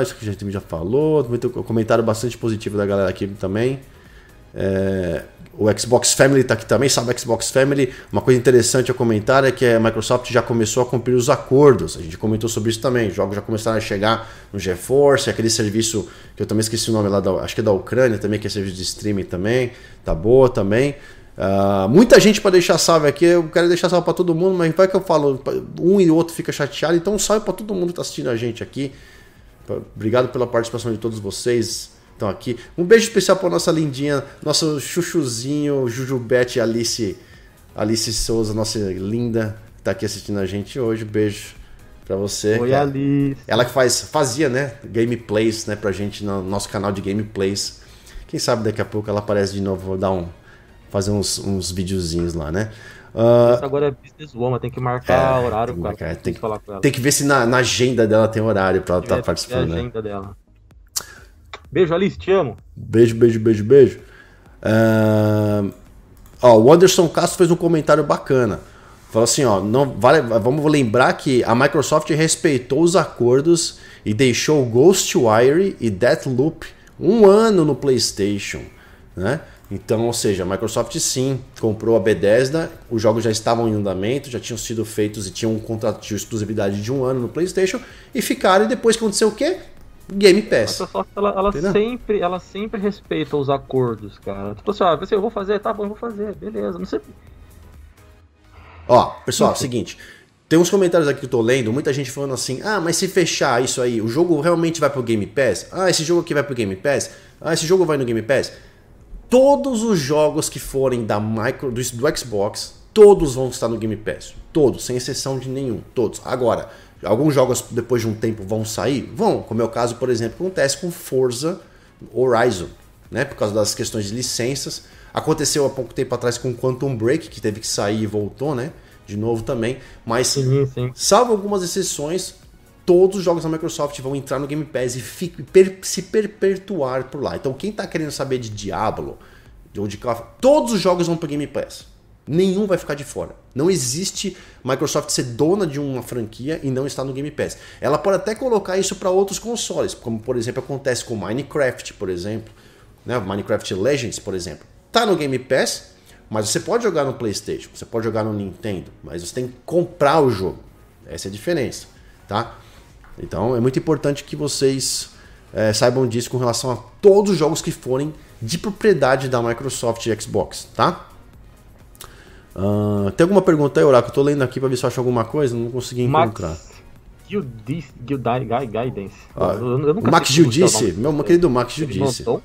Acho que a gente já falou. Um comentário bastante positivo da galera aqui também. É, o Xbox Family está aqui também, sabe? Xbox Family. Uma coisa interessante a comentar é que a Microsoft já começou a cumprir os acordos. A gente comentou sobre isso também. Os jogos já começaram a chegar no GeForce, aquele serviço que eu também esqueci o nome lá, da, acho que é da Ucrânia também, que é serviço de streaming também. Tá boa também. Uh, muita gente para deixar salve aqui, eu quero deixar salve para todo mundo, mas vai que eu falo, um e outro fica chateado, então salve para todo mundo que está assistindo a gente aqui. Obrigado pela participação de todos vocês estão aqui. Um beijo especial para nossa lindinha, nosso chuchuzinho, Jujubete Alice, Alice Souza, nossa linda, que tá aqui assistindo a gente hoje. Beijo para você. Oi, Alice. Ela que faz, fazia, né, gameplays, né, pra gente no nosso canal de gameplays. Quem sabe daqui a pouco ela aparece de novo, vou dar um fazer uns, uns videozinhos lá, né? Uh, agora é business woman, tem que marcar é, horário tem que, marcar, tem, que falar com ela. Tem que ver se na, na agenda dela tem horário pra ela estar tá participando. Tem né? Beijo, Alice, te amo. Beijo, beijo, beijo, beijo. Uh, ó, o Anderson Castro fez um comentário bacana. Falou assim, ó, não vale, vamos lembrar que a Microsoft respeitou os acordos e deixou Ghostwire e Deathloop um ano no PlayStation, né? Então, ou seja, a Microsoft sim comprou a Bethesda, os jogos já estavam em andamento, já tinham sido feitos e tinham um contrato de exclusividade de um ano no PlayStation e ficaram. E depois aconteceu o quê? Game Pass. A Microsoft ela, ela sempre, ela sempre respeita os acordos, cara. Tipo assim, ó, eu vou fazer, tá bom, eu vou fazer, beleza. Não sei. Ó, pessoal, seguinte. Tem uns comentários aqui que eu tô lendo, muita gente falando assim: ah, mas se fechar isso aí, o jogo realmente vai pro Game Pass? Ah, esse jogo aqui vai pro Game Pass? Ah, esse jogo vai no Game Pass? todos os jogos que forem da micro do, do Xbox, todos vão estar no Game Pass. Todos, sem exceção de nenhum. Todos. Agora, alguns jogos depois de um tempo vão sair? Vão, como é o caso, por exemplo, que acontece com Forza Horizon, né? Por causa das questões de licenças. Aconteceu há pouco tempo atrás com Quantum Break, que teve que sair e voltou, né? De novo também. Mas, sim, sim. salvo algumas exceções, todos os jogos da Microsoft vão entrar no Game Pass e fique, per, se perpetuar por lá. Então, quem está querendo saber de Diablo, ou de Call todos os jogos vão para Game Pass. Nenhum vai ficar de fora. Não existe Microsoft ser dona de uma franquia e não estar no Game Pass. Ela pode até colocar isso para outros consoles, como por exemplo acontece com Minecraft, por exemplo, né? Minecraft Legends, por exemplo. Tá no Game Pass, mas você pode jogar no PlayStation, você pode jogar no Nintendo, mas você tem que comprar o jogo. Essa é a diferença, tá? Então é muito importante que vocês é, saibam disso com relação a todos os jogos que forem de propriedade da Microsoft e Xbox, tá? Uh, tem alguma pergunta aí, Oracle? Eu tô lendo aqui para ver se eu acho alguma coisa, não consegui encontrar. Max Guidance. Ah, o Max Judice, meu, querido Max Judice. Ele mandou,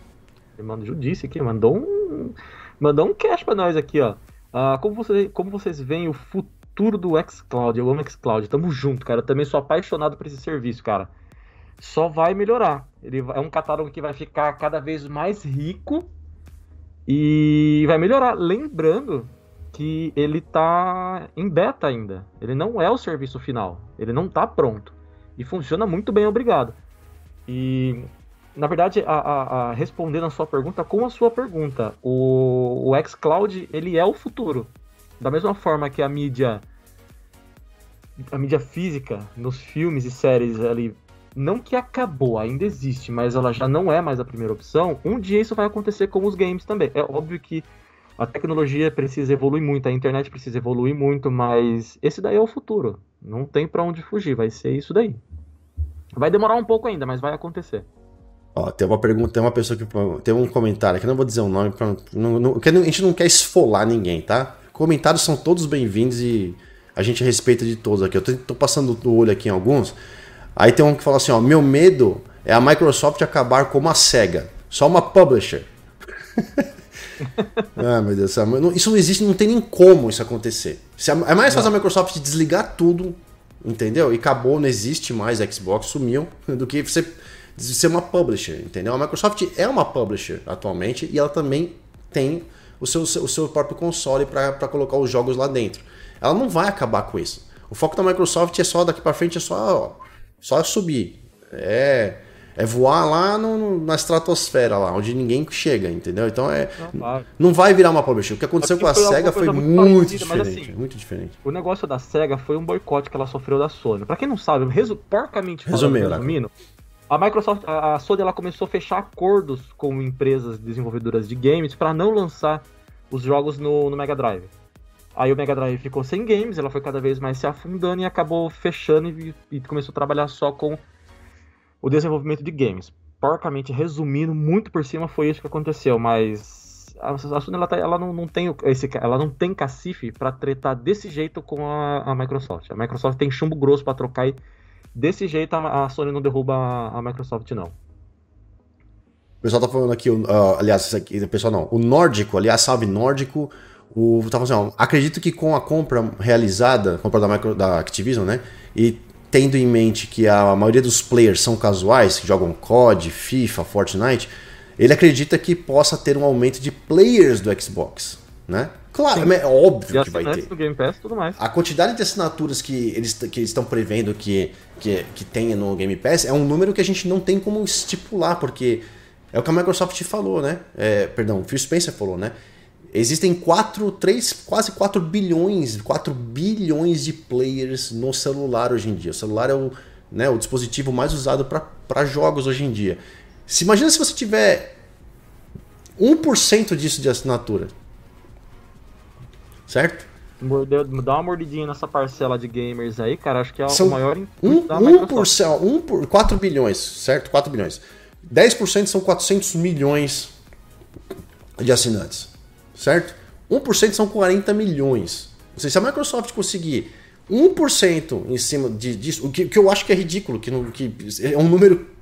ele mandou Judice aqui, mandou um, mandou um cash para nós aqui, ó. Uh, como, você, como vocês veem o futuro futuro do xCloud. Eu amo xCloud. Tamo junto, cara. Eu também sou apaixonado por esse serviço, cara. Só vai melhorar. Ele é um catálogo que vai ficar cada vez mais rico e vai melhorar. Lembrando que ele tá em beta ainda. Ele não é o serviço final. Ele não tá pronto. E funciona muito bem, obrigado. E na verdade, a, a, a, respondendo a sua pergunta com a sua pergunta, o, o xCloud ele é o futuro. Da mesma forma que a mídia a mídia física nos filmes e séries ali não que acabou, ainda existe, mas ela já não é mais a primeira opção, um dia isso vai acontecer com os games também. É óbvio que a tecnologia precisa evoluir muito, a internet precisa evoluir muito, mas esse daí é o futuro. Não tem para onde fugir, vai ser isso daí. Vai demorar um pouco ainda, mas vai acontecer. Ó, tem uma pergunta, tem uma pessoa que tem um comentário aqui, não vou dizer o nome, pra, não, não, a gente não quer esfolar ninguém, tá? Comentários são todos bem-vindos e a gente respeita de todos aqui. Eu tô, tô passando o olho aqui em alguns. Aí tem um que fala assim, ó, meu medo é a Microsoft acabar como a SEGA, só uma publisher. ah, meu Deus. Isso não existe, não tem nem como isso acontecer. É mais fácil a Microsoft desligar tudo, entendeu? E acabou, não existe mais Xbox, sumiu, do que você ser uma publisher, entendeu? A Microsoft é uma publisher atualmente e ela também tem o seu, o seu próprio console para colocar os jogos lá dentro. Ela não vai acabar com isso. O foco da Microsoft é só daqui para frente, é só, ó, só subir. É, é voar lá no, no, na estratosfera, lá, onde ninguém chega, entendeu? Então é. Não, não vai virar uma publisher. O que aconteceu com a SEGA foi muito, muito diferente. Assim, muito diferente. O negócio da SEGA foi um boicote que ela sofreu da Sony. Pra quem não sabe, resu porcamente falando, Resumiu, né? resumindo, a Microsoft, a Sony, ela começou a fechar acordos com empresas desenvolvedoras de games para não lançar os jogos no, no Mega Drive. Aí o Mega Drive ficou sem games, ela foi cada vez mais se afundando e acabou fechando e, e começou a trabalhar só com o desenvolvimento de games. Porcamente resumindo, muito por cima foi isso que aconteceu, mas a, Sony ela, tá, ela não, não, tem esse, ela não tem cacife para tretar desse jeito com a, a, Microsoft. A Microsoft tem chumbo grosso para trocar e desse jeito a, a, Sony não derruba a, a Microsoft não. O pessoal tá falando aqui, uh, aliás, aqui, o pessoal não, o nórdico, aliás, salve nórdico, o, tá falando assim, ó, acredito que com a compra realizada, compra da, micro, da Activision, né? E tendo em mente que a maioria dos players são casuais, que jogam COD, FIFA, Fortnite, ele acredita que possa ter um aumento de players do Xbox, né? Claro, Sim. é óbvio que vai ter. Do Game Pass, tudo mais. A quantidade de assinaturas que eles, que estão prevendo que, que, que tenha no Game Pass é um número que a gente não tem como estipular, porque é o que a Microsoft falou, né? É, perdão, o Phil Spencer falou, né? Existem 4, 3, quase 4 bilhões, 4 bilhões de players no celular hoje em dia. O celular é o, né, o dispositivo mais usado para jogos hoje em dia. Se imagina se você tiver 1% disso de assinatura. Certo? Dá uma mordidinha nessa parcela de gamers aí, cara. Acho que é são o maior um, da um por, um por 4 bilhões, certo? 4 bilhões. 10% são 400 milhões de assinantes certo? 1% são 40 milhões. Ou seja, se a Microsoft conseguir 1% em cima de, disso, o que, que eu acho que é ridículo, que, não, que é um número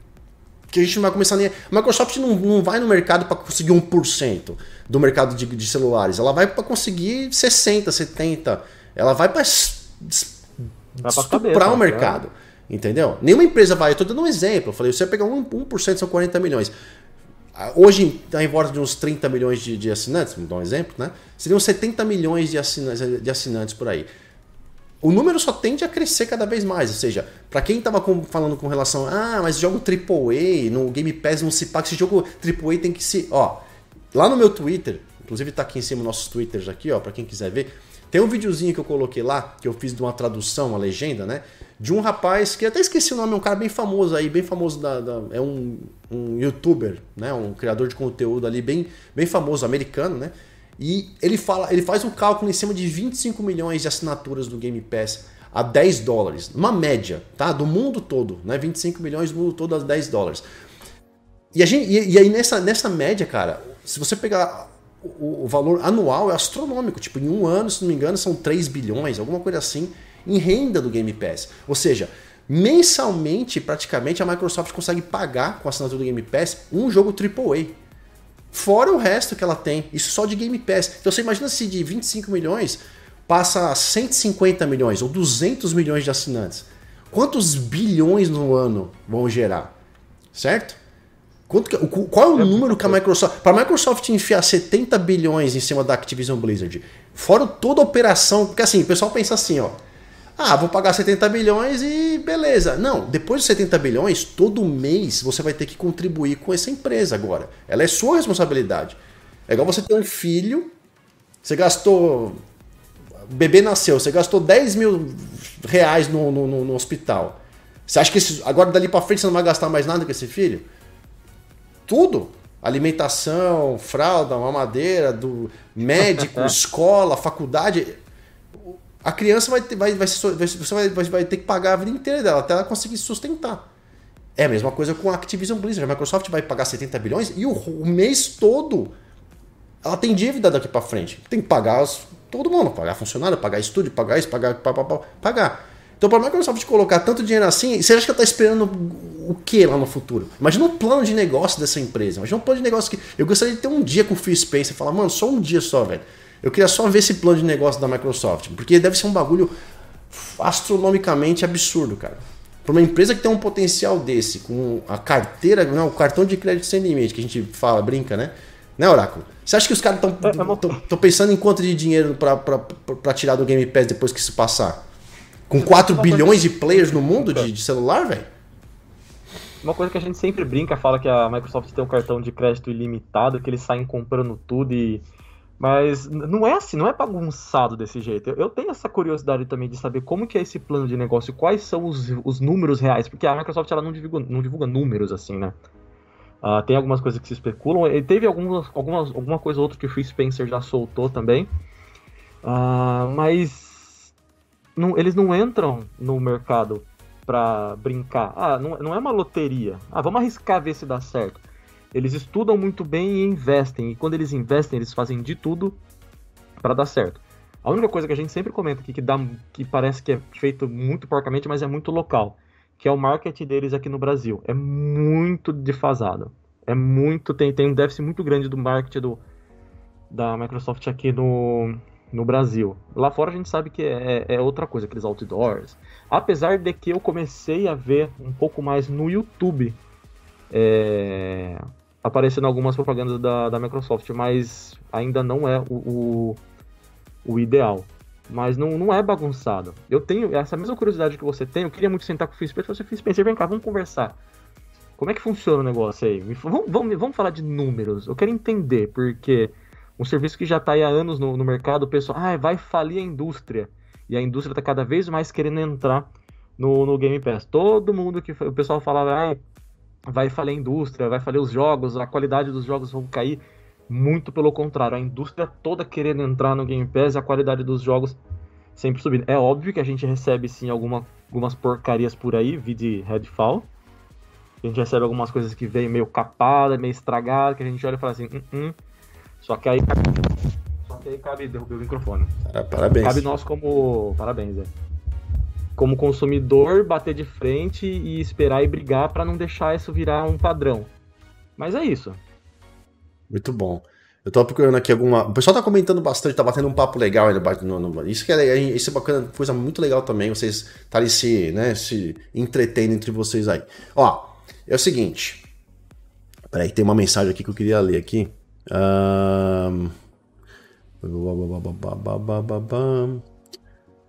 que a gente não vai começar nem. A Microsoft não, não vai no mercado para conseguir 1% do mercado de, de celulares. Ela vai para conseguir 60, 70. Ela vai para estuprar o mercado. É. Entendeu? Nenhuma empresa vai. Eu estou dando um exemplo. Eu falei, você vai pegar 1%, 1% são 40 milhões. Hoje está em volta de uns 30 milhões de, de assinantes, vamos dar um exemplo, né? Seriam 70 milhões de assinantes, de assinantes por aí. O número só tende a crescer cada vez mais, ou seja, para quem estava falando com relação ah, mas jogo AAA, no Game Pass não se paga, esse jogo AAA tem que se, ó, lá no meu Twitter, inclusive está aqui em cima nossos Twitters aqui, ó, para quem quiser ver, tem um videozinho que eu coloquei lá, que eu fiz de uma tradução, uma legenda, né? De um rapaz que até esqueci o nome, é um cara bem famoso aí, bem famoso da, da é um, um youtuber, né, um criador de conteúdo ali bem, bem famoso, americano, né? E ele fala, ele faz um cálculo em cima de 25 milhões de assinaturas do Game Pass a 10 dólares, uma média, tá? Do mundo todo, né? 25 milhões do mundo todo a 10 dólares. E, a gente, e, e aí nessa, nessa média, cara, se você pegar o, o valor anual é astronômico, tipo, em um ano, se não me engano, são 3 bilhões, alguma coisa assim em renda do Game Pass. Ou seja, mensalmente, praticamente, a Microsoft consegue pagar com a assinatura do Game Pass um jogo AAA. Fora o resto que ela tem, isso só de Game Pass. Então você imagina se de 25 milhões passa a 150 milhões ou 200 milhões de assinantes. Quantos bilhões no ano vão gerar? Certo? Quanto que, qual é o é número que a Microsoft. Para a Microsoft enfiar 70 bilhões em cima da Activision Blizzard, fora toda a operação. Porque assim, o pessoal pensa assim, ó. Ah, vou pagar 70 bilhões e beleza. Não, depois de 70 bilhões, todo mês você vai ter que contribuir com essa empresa agora. Ela é sua responsabilidade. É igual você ter um filho, você gastou. O bebê nasceu, você gastou 10 mil reais no, no, no, no hospital. Você acha que esse, agora dali para frente você não vai gastar mais nada com esse filho? Tudo. Alimentação, fralda, mamadeira, do médico, escola, faculdade. A criança vai, vai, vai, você vai, vai, ter que pagar a vida inteira dela até ela conseguir se sustentar. É a mesma coisa com a Activision Blizzard. A Microsoft vai pagar 70 bilhões e o, o mês todo ela tem dívida daqui para frente. Tem que pagar todo mundo, pagar funcionário, pagar estúdio, pagar isso, pagar, pagar, pagar. Então, para a Microsoft colocar tanto dinheiro assim, você acha que ela está esperando o que lá no futuro? Imagina um plano de negócio dessa empresa. Imagina um plano de negócio que. Eu gostaria de ter um dia com o Phil Spencer e falar, mano, só um dia só, velho. Eu queria só ver esse plano de negócio da Microsoft. Porque deve ser um bagulho astronomicamente absurdo, cara. Para uma empresa que tem um potencial desse, com a carteira, não, o cartão de crédito sem limite, que a gente fala, brinca, né? Né, Oráculo? Você acha que os caras estão é, é pensando em quanto de dinheiro para tirar do Game Pass depois que isso passar? Com 4 bilhões de players no mundo de, de celular, velho? Uma coisa que a gente sempre brinca, fala que a Microsoft tem um cartão de crédito ilimitado, que eles saem comprando tudo e. Mas não é assim, não é bagunçado desse jeito. Eu, eu tenho essa curiosidade também de saber como que é esse plano de negócio, quais são os, os números reais, porque a Microsoft ela não divulga, não divulga números assim, né? Uh, tem algumas coisas que se especulam. E teve algumas, algumas, alguma coisa ou outra que o Phil Spencer já soltou também. Uh, mas não, eles não entram no mercado para brincar. Ah, não, não é uma loteria. Ah, vamos arriscar ver se dá certo. Eles estudam muito bem e investem. E quando eles investem, eles fazem de tudo para dar certo. A única coisa que a gente sempre comenta aqui que, dá, que parece que é feito muito porcamente, mas é muito local que é o marketing deles aqui no Brasil. É muito defasado. É muito. Tem, tem um déficit muito grande do marketing do, da Microsoft aqui no, no Brasil. Lá fora a gente sabe que é, é outra coisa, aqueles outdoors. Apesar de que eu comecei a ver um pouco mais no YouTube é, aparecendo algumas propagandas da, da Microsoft, mas ainda não é o, o, o ideal mas não, não é bagunçado. Eu tenho essa mesma curiosidade que você tem, eu queria muito sentar com o Phil Spencer, você, Phil Spencer, vem cá, vamos conversar. Como é que funciona o negócio aí? Vamos, vamos, vamos falar de números. Eu quero entender, porque um serviço que já está há anos no, no, mercado, o pessoal, ah, vai falir a indústria. E a indústria está cada vez mais querendo entrar no, no Game Pass. Todo mundo que o pessoal falava, ah, vai falir a indústria, vai falir os jogos, a qualidade dos jogos vão cair. Muito pelo contrário, a indústria toda querendo entrar no Game Pass e a qualidade dos jogos sempre subindo. É óbvio que a gente recebe sim alguma, algumas porcarias por aí, vi de Redfall. A gente recebe algumas coisas que vem meio capada, meio estragada, que a gente olha e fala assim, hum, hum. Só que aí Só que aí cabe. Derrubei o microfone. Parabéns. Cabe nós como. Parabéns, é. Como consumidor, bater de frente e esperar e brigar para não deixar isso virar um padrão. Mas é isso. Muito bom. Eu tô procurando aqui alguma. O pessoal tá comentando bastante, tá batendo um papo legal aí no. Isso que é, isso é bacana, coisa muito legal também, vocês estarem se, né, se entretendo entre vocês aí. Ó, é o seguinte. Peraí, tem uma mensagem aqui que eu queria ler aqui. Um...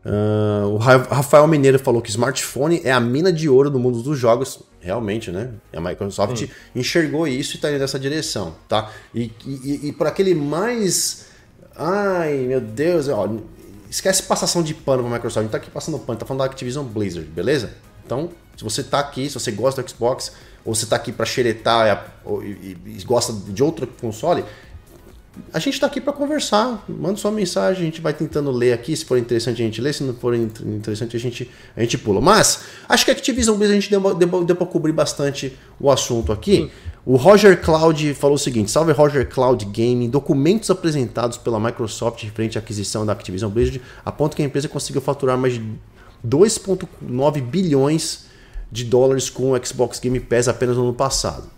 Uh, o Rafael Mineiro falou que smartphone é a mina de ouro do mundo dos jogos. Realmente, né? A Microsoft Sim. enxergou isso e está indo nessa direção, tá? E, e, e, por aquele mais. Ai, meu Deus, ó, esquece passação de pano pra Microsoft. A gente tá aqui passando pano, tá falando da Activision Blizzard, beleza? Então, se você tá aqui, se você gosta do Xbox, ou você tá aqui para xeretar e, e gosta de outro console, a gente está aqui para conversar. Manda sua mensagem, a gente vai tentando ler aqui. Se for interessante, a gente lê. Se não for interessante, a gente, a gente pula. Mas acho que a Activision Blizzard a gente deu, deu, deu para cobrir bastante o assunto aqui. O Roger Cloud falou o seguinte: Salve Roger Cloud Gaming. Documentos apresentados pela Microsoft referente à aquisição da Activision Blizzard apontam que a empresa conseguiu faturar mais de 2,9 bilhões de dólares com o Xbox Game Pass apenas no ano passado.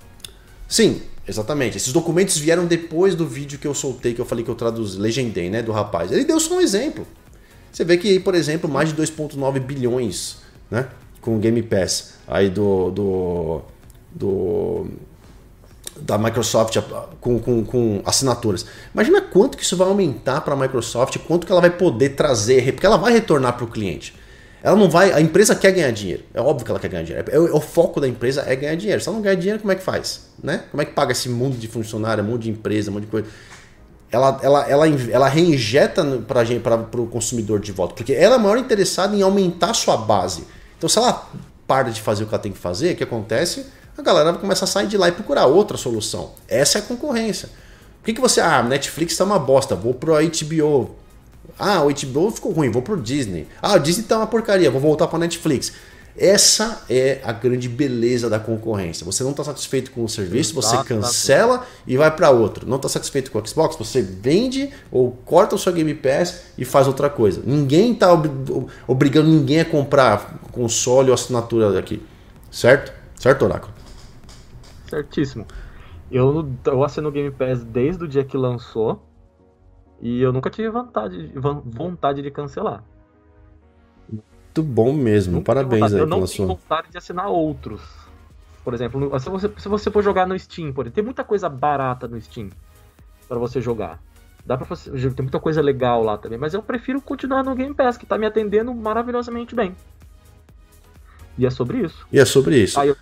Sim, Exatamente. Esses documentos vieram depois do vídeo que eu soltei, que eu falei que eu traduzi, legendei, né, do rapaz. Ele deu só um exemplo. Você vê que, por exemplo, mais de 2.9 bilhões, né, com o Game Pass aí do, do, do da Microsoft com, com, com, assinaturas. Imagina quanto que isso vai aumentar para a Microsoft, quanto que ela vai poder trazer, porque ela vai retornar para o cliente. Ela não vai. A empresa quer ganhar dinheiro. É óbvio que ela quer ganhar dinheiro. É, o, foco da empresa é ganhar dinheiro. Se ela não ganhar dinheiro, como é que faz? Né? Como é que paga esse mundo de funcionário, mundo de empresa, mundo de coisa? ela, ela, ela, ela reinjeta para o consumidor de volta, porque ela é maior interessada em aumentar sua base. Então, se ela para de fazer o que ela tem que fazer, o que acontece? A galera vai começar a sair de lá e procurar outra solução. Essa é a concorrência. Por que, que você, ah, Netflix está uma bosta, vou pro HBO. Ah, o HBO ficou ruim, vou pro Disney. Ah, o Disney tá uma porcaria, vou voltar para Netflix. Essa é a grande beleza da concorrência. Você não está satisfeito com o serviço, você cancela e vai para outro. Não está satisfeito com o Xbox, você vende ou corta o seu Game Pass e faz outra coisa. Ninguém está ob obrigando ninguém a comprar console ou assinatura daqui. Certo? Certo, Oráculo? Certíssimo. Eu, eu assino o Game Pass desde o dia que lançou e eu nunca tive vontade, vontade de cancelar muito bom mesmo. Nunca Parabéns aí Eu não tenho vontade de assinar outros. Por exemplo, se você, se você for jogar no Steam, por exemplo, tem muita coisa barata no Steam para você jogar. Dá para você, tem muita coisa legal lá também, mas eu prefiro continuar no Game Pass, que tá me atendendo maravilhosamente bem. E é sobre isso. E é sobre isso. Aí eu,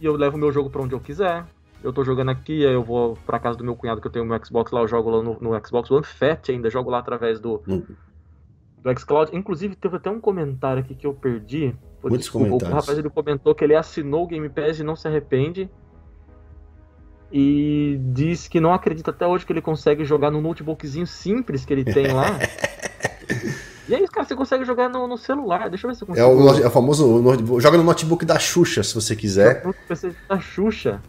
eu levo meu jogo para onde eu quiser. Eu tô jogando aqui, aí eu vou pra casa do meu cunhado que eu tenho meu Xbox lá, eu jogo lá no, no Xbox One Fat ainda, jogo lá através do, hum do xCloud. Inclusive, teve até um comentário aqui que eu perdi. Muitos comentários. O rapaz ele comentou que ele assinou o Game Pass e não se arrepende. E diz que não acredita até hoje que ele consegue jogar no notebookzinho simples que ele tem lá. e é isso, cara, você consegue jogar no, no celular. Deixa eu ver se eu consigo. É o, é o famoso. Joga no notebook da Xuxa, se você quiser. No PC da Xuxa.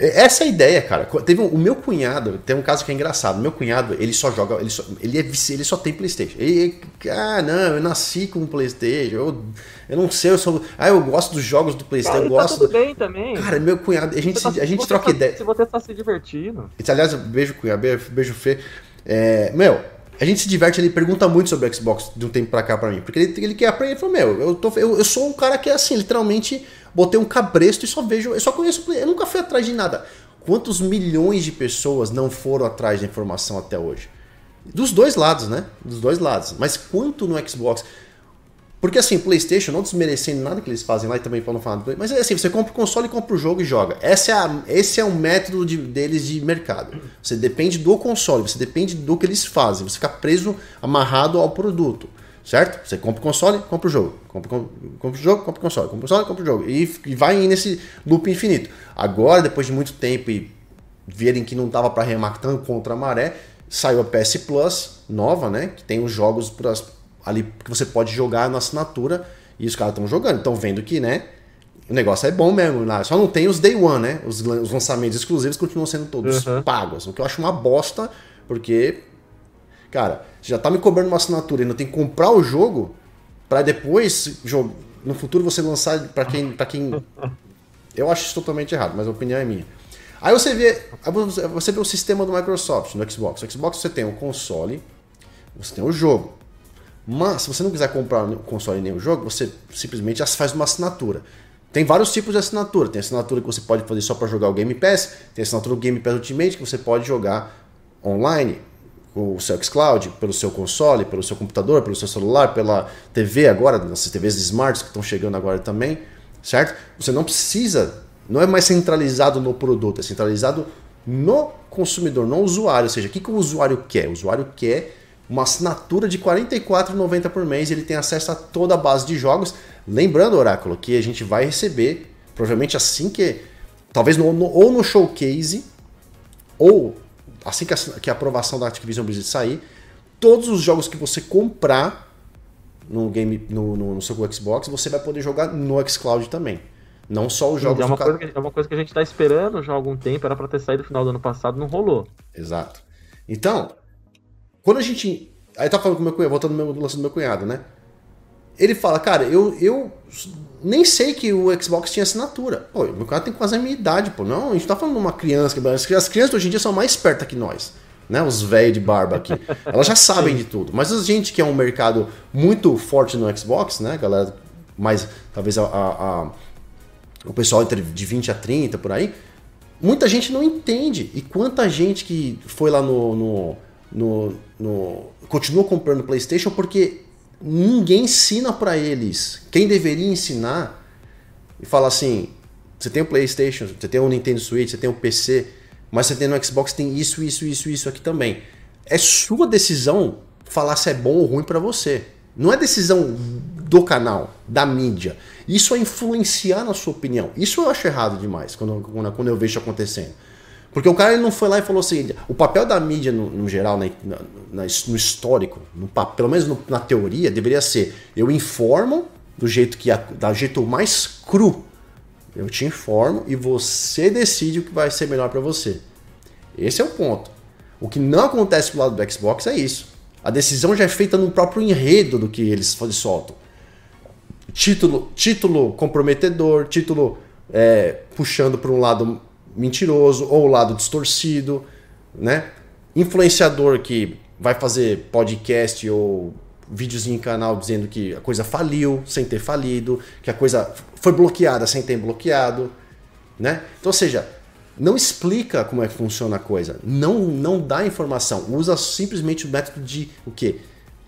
Essa é a ideia, cara. Teve um, o meu cunhado, tem um caso que é engraçado. Meu cunhado, ele só joga, ele só, ele, é, ele só tem PlayStation. Ele, ah, não, eu nasci com um PlayStation. Eu, eu não sei, eu sou. Ah, eu gosto dos jogos do PlayStation. Cara, eu tá gosto. Tá tudo bem também. Cara, meu cunhado, a gente, tá, a gente troca tá, ideia. Se você tá se divertindo. Aliás, beijo, cunhado, beijo, beijo Fê. É, meu, a gente se diverte, ele pergunta muito sobre o Xbox de um tempo pra cá pra mim. Porque ele, ele quer aprender. Ele falou, meu, eu, tô, eu, eu sou um cara que é assim, literalmente, botei um cabresto e só vejo. Eu só conheço. Eu nunca fui atrás de nada. Quantos milhões de pessoas não foram atrás da informação até hoje? Dos dois lados, né? Dos dois lados. Mas quanto no Xbox? Porque assim, PlayStation, não desmerecendo nada que eles fazem lá e também falam falar, mas é assim, você compra o console compra o jogo e joga. Essa é a, esse é o método de, deles de mercado. Você depende do console, você depende do que eles fazem, você fica preso, amarrado ao produto. Certo? Você compra o console, compra o jogo. Compra, compra, compra o jogo, compra o console. Compra o console, compra o jogo. E, e vai nesse loop infinito. Agora, depois de muito tempo e verem que não dava para remar tanto contra a maré, saiu a PS Plus nova, né? Que tem os jogos pras, ali que você pode jogar na assinatura. E os caras estão jogando. Estão vendo que, né? O negócio é bom mesmo. Né? Só não tem os Day One, né? Os, os lançamentos exclusivos continuam sendo todos uhum. pagos. O que eu acho uma bosta, porque Cara, você já tá me cobrando uma assinatura e não tem que comprar o jogo para depois no futuro você lançar para quem quem eu acho isso totalmente errado, mas a opinião é minha. Aí você vê, você vê o sistema do Microsoft no Xbox. No Xbox você tem o console, você tem o jogo. Mas se você não quiser comprar o console nem o jogo, você simplesmente faz uma assinatura. Tem vários tipos de assinatura. Tem assinatura que você pode fazer só para jogar o Game Pass, tem assinatura do Game Pass Ultimate que você pode jogar online o seu xCloud, pelo seu console, pelo seu computador, pelo seu celular, pela TV agora, nessas TVs smarts que estão chegando agora também, certo? Você não precisa, não é mais centralizado no produto, é centralizado no consumidor, no usuário. Ou seja, o que, o usuário quer? O usuário quer uma assinatura de R$ 44,90 por mês ele tem acesso a toda a base de jogos. Lembrando, Oráculo, que a gente vai receber, provavelmente assim que. Talvez no, no, ou no showcase, ou assim que a, que a aprovação da Activision Blizzard sair, todos os jogos que você comprar no game no, no, no seu Xbox, você vai poder jogar no xCloud também. Não só os jogos é uma, coisa que, é uma coisa que a gente está esperando já há algum tempo, era para ter saído no final do ano passado, não rolou. Exato. Então, quando a gente. Aí tá falando com o meu cunhado, voltando no lance do meu cunhado, né? Ele fala, cara, eu, eu nem sei que o Xbox tinha assinatura. Pô, meu cara tem quase a minha idade, pô. Não, a gente tá falando de uma criança. As crianças hoje em dia são mais espertas que nós. Né, os velhos de barba aqui. Elas já sabem de tudo. Mas a gente que é um mercado muito forte no Xbox, né, galera, mais talvez a, a, a, o pessoal entre de 20 a 30 por aí, muita gente não entende. E quanta gente que foi lá no, no, no, no continua comprando PlayStation porque ninguém ensina para eles. Quem deveria ensinar e fala assim: você tem o PlayStation, você tem o Nintendo Switch, você tem o PC, mas você tem no Xbox tem isso, isso, isso, isso aqui também. é sua decisão falar se é bom ou ruim para você. Não é decisão do canal, da mídia. Isso é influenciar na sua opinião. Isso eu acho errado demais quando, quando, eu vejo acontecendo. Porque o cara ele não foi lá e falou assim: o papel da mídia no, no geral, né, na, na, no histórico, no, pelo menos no, na teoria, deveria ser: eu informo do jeito que da jeito mais cru. Eu te informo e você decide o que vai ser melhor para você. Esse é o ponto. O que não acontece do lado do Xbox é isso. A decisão já é feita no próprio enredo do que eles soltam. Título, título comprometedor, título é, puxando para um lado mentiroso ou o lado distorcido, né? Influenciador que vai fazer podcast ou vídeos em canal dizendo que a coisa faliu sem ter falido, que a coisa foi bloqueada sem ter bloqueado, né? Então, ou seja, não explica como é que funciona a coisa, não não dá informação, usa simplesmente o método de o quê?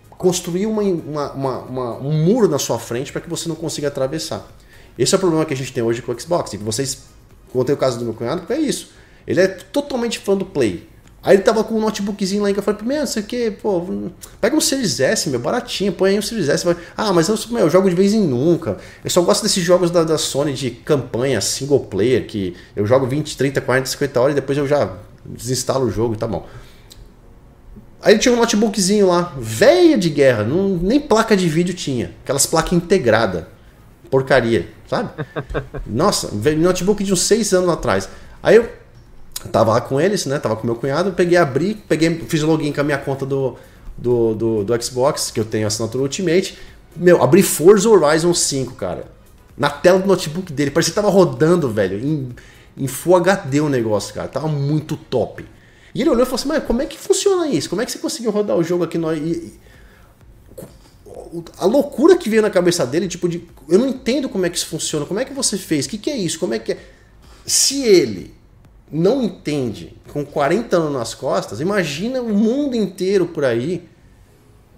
Construir uma, uma, uma, uma um muro na sua frente para que você não consiga atravessar. Esse é o problema que a gente tem hoje com o Xbox, que vocês Contei o caso do meu cunhado, porque é isso. Ele é totalmente fã do Play. Aí ele tava com um notebookzinho lá em que eu falei, meu, sei o que, pô, pega um Series S, meu, baratinho, põe aí um Series S. Ah, mas eu, meu, eu jogo de vez em nunca. Eu só gosto desses jogos da, da Sony de campanha, single player, que eu jogo 20, 30, 40, 50 horas e depois eu já desinstalo o jogo tá bom. Aí ele tinha um notebookzinho lá, velha de guerra, não, nem placa de vídeo tinha, aquelas placas integradas porcaria, sabe? Nossa, notebook de uns seis anos atrás. Aí eu tava lá com eles, né? Tava com meu cunhado, peguei, abri, peguei, fiz o login com a minha conta do, do, do, do Xbox, que eu tenho assinatura Ultimate. Meu, abri Forza Horizon 5, cara. Na tela do notebook dele. Parecia que tava rodando, velho, em, em Full HD o negócio, cara. Tava muito top. E ele olhou e falou assim, mas como é que funciona isso? Como é que você conseguiu rodar o jogo aqui no... E, a loucura que veio na cabeça dele, tipo, de eu não entendo como é que isso funciona, como é que você fez, o que, que é isso, como é que é. Se ele não entende com 40 anos nas costas, imagina o mundo inteiro por aí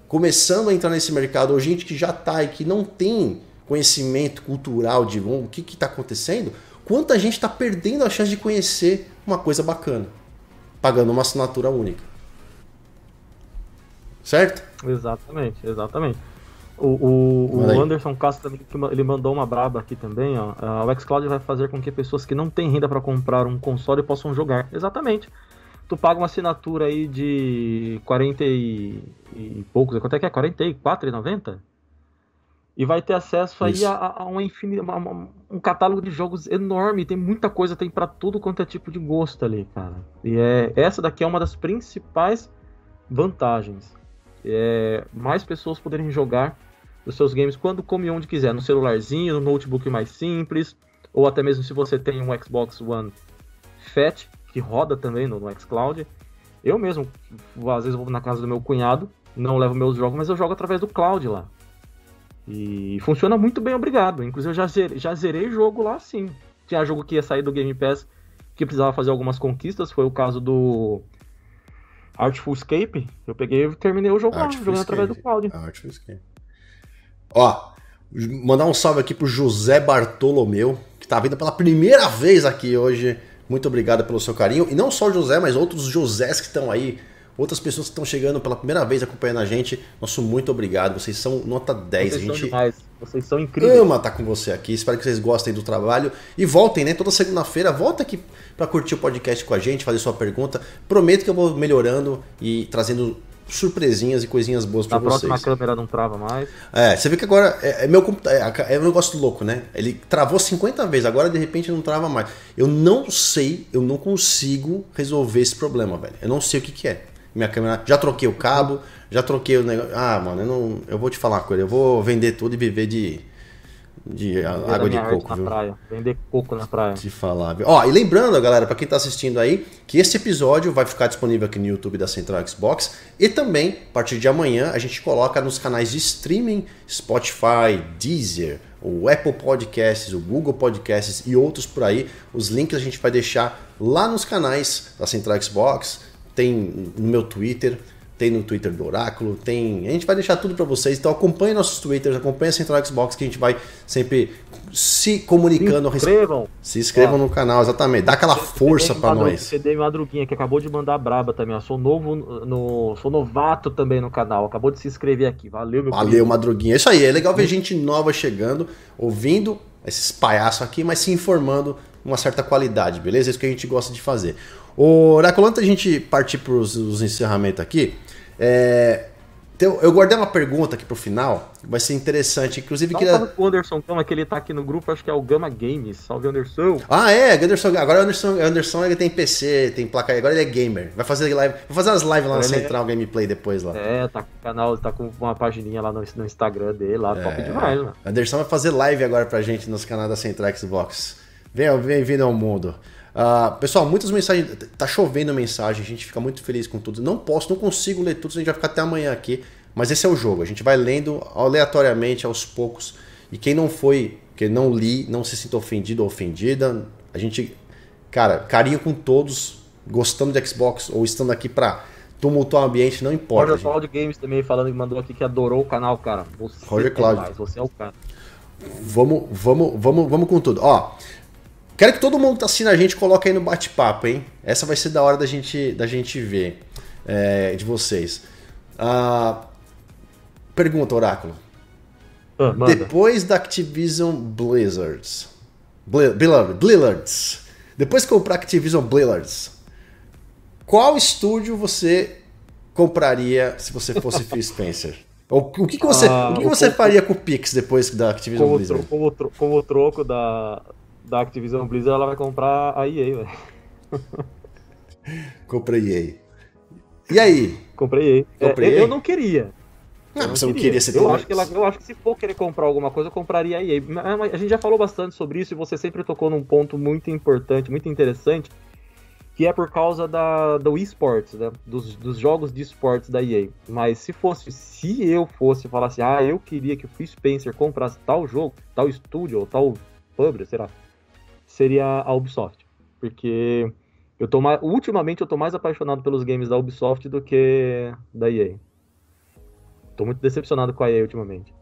começando a entrar nesse mercado, ou gente que já está e que não tem conhecimento cultural de o que está acontecendo, quanta gente está perdendo a chance de conhecer uma coisa bacana, pagando uma assinatura única. Certo? Exatamente, exatamente. O, o, o Anderson Castro ele mandou uma braba aqui também, ó. O xCloud vai fazer com que pessoas que não têm renda para comprar um console possam jogar. Exatamente. Tu paga uma assinatura aí de 40 e, e poucos, quanto é que é? 44,90? E vai ter acesso aí a, a, uma infin... um catálogo de jogos enorme. Tem muita coisa, tem para tudo quanto é tipo de gosto ali, cara. E é, essa daqui é uma das principais vantagens. É, mais pessoas poderem jogar os seus games quando come onde quiser, no celularzinho, no notebook mais simples, ou até mesmo se você tem um Xbox One Fat, que roda também no, no xCloud. Eu mesmo, às vezes vou na casa do meu cunhado, não levo meus jogos, mas eu jogo através do cloud lá. E funciona muito bem, obrigado. Inclusive eu já zerei, já zerei jogo lá sim. Tinha jogo que ia sair do Game Pass que precisava fazer algumas conquistas, foi o caso do Artful Escape. Eu peguei e terminei o jogo Artful lá, jogando através do cloud. Artful Escape. Ó, mandar um salve aqui pro José Bartolomeu, que tá vindo pela primeira vez aqui hoje. Muito obrigado pelo seu carinho. E não só o José, mas outros Josés que estão aí. Outras pessoas que estão chegando pela primeira vez acompanhando a gente. Nosso muito obrigado. Vocês são nota 10. Vocês a gente são. Vocês são incríveis. ama estar tá com você aqui. Espero que vocês gostem do trabalho. E voltem, né? Toda segunda-feira, volta aqui para curtir o podcast com a gente, fazer sua pergunta. Prometo que eu vou melhorando e trazendo surpresinhas e coisinhas boas para vocês. A próxima câmera não trava mais. É, você vê que agora é, é meu é, é um negócio louco, né? Ele travou 50 vezes, agora de repente não trava mais. Eu não sei, eu não consigo resolver esse problema, velho. Eu não sei o que, que é. Minha câmera, já troquei o cabo, já troquei o negócio. Ah, mano, eu não, eu vou te falar uma coisa, eu vou vender tudo e viver de de água de coco, viu? praia. Vender coco na praia. De falar, viu? Ó, e lembrando, galera, para quem tá assistindo aí, que esse episódio vai ficar disponível aqui no YouTube da Central Xbox e também, a partir de amanhã, a gente coloca nos canais de streaming Spotify, Deezer, o Apple Podcasts, o Google Podcasts e outros por aí. Os links a gente vai deixar lá nos canais da Central Xbox, tem no meu Twitter, tem no Twitter do Oráculo, tem. A gente vai deixar tudo para vocês. Então acompanhe nossos Twitters, acompanhe a Central Xbox, que a gente vai sempre se comunicando. Se inscrevam. Se inscrevam no canal, exatamente. Dá aquela força para nós. CD Madruguinha, que acabou de mandar braba também. Eu sou novo no. Sou novato também no canal. Acabou de se inscrever aqui. Valeu, meu Valeu, querido. Madruguinha. É isso aí. É legal ver gente nova chegando, ouvindo esses palhaços aqui, mas se informando uma certa qualidade, beleza? É isso que a gente gosta de fazer. O Oráculo, antes da gente partir para os encerramentos aqui, é, então, eu guardei uma pergunta aqui pro final, vai ser interessante. Inclusive, Dá queria. Um o Anderson Gama, que ele tá aqui no grupo, acho que é o Gama Games. Salve, Anderson. Ah, é, Anderson. Agora o Anderson, Anderson ele tem PC, tem placa, agora ele é gamer. Vai fazer live, vai fazer umas lives lá no Central é... Gameplay depois lá. É, tá com o canal, tá com uma pagininha lá no, no Instagram dele, lá, é... top demais, mano. Anderson vai fazer live agora pra gente nos canais da Central Xbox. Venha, bem-vindo ao mundo. Uh, pessoal, muitas mensagens. Tá chovendo mensagem, a gente fica muito feliz com tudo. Não posso, não consigo ler tudo, a gente vai ficar até amanhã aqui. Mas esse é o jogo. A gente vai lendo aleatoriamente, aos poucos. E quem não foi, que não li, não se sinta ofendido ou ofendida. A gente, cara, carinho com todos, gostando de Xbox ou estando aqui pra tumultuar o ambiente, não importa. Roger Cloud Games também falando que mandou aqui que adorou o canal, cara. Você Roger Cloud. você é o cara. Vamos, vamos, vamos, vamos com tudo. Ó, Quero que todo mundo que tá assistindo a gente coloque aí no bate-papo, hein? Essa vai ser da hora da gente, da gente ver é, de vocês. Ah, pergunta, Oráculo. Ah, Depois da Activision Blizzards, Blizzards, depois que comprar Activision Blizzards, qual estúdio você compraria se você fosse Phil Spencer? O, o que, que você, ah, o que, que você faria com o Pix depois da Activision como Blizzard? Como, como troco da, da Activision Blizzard, ela vai comprar a EA, velho. Comprei EA. E aí? Comprei EA. Comprei é, eu não queria. Não, eu não você queria. não queria ser eu acho, que ela, eu acho que se for querer comprar alguma coisa, eu compraria a EA. A gente já falou bastante sobre isso e você sempre tocou num ponto muito importante, muito interessante, que é por causa da, do esportes, né? Dos, dos jogos de esportes da EA. Mas se fosse, se eu fosse falar assim, ah, eu queria que o Phil Spencer comprasse tal jogo, tal estúdio, ou tal publisher, sei lá, seria a Ubisoft. Porque eu tô mais, ultimamente eu tô mais apaixonado pelos games da Ubisoft do que da EA. Tô muito decepcionado com a EA ultimamente.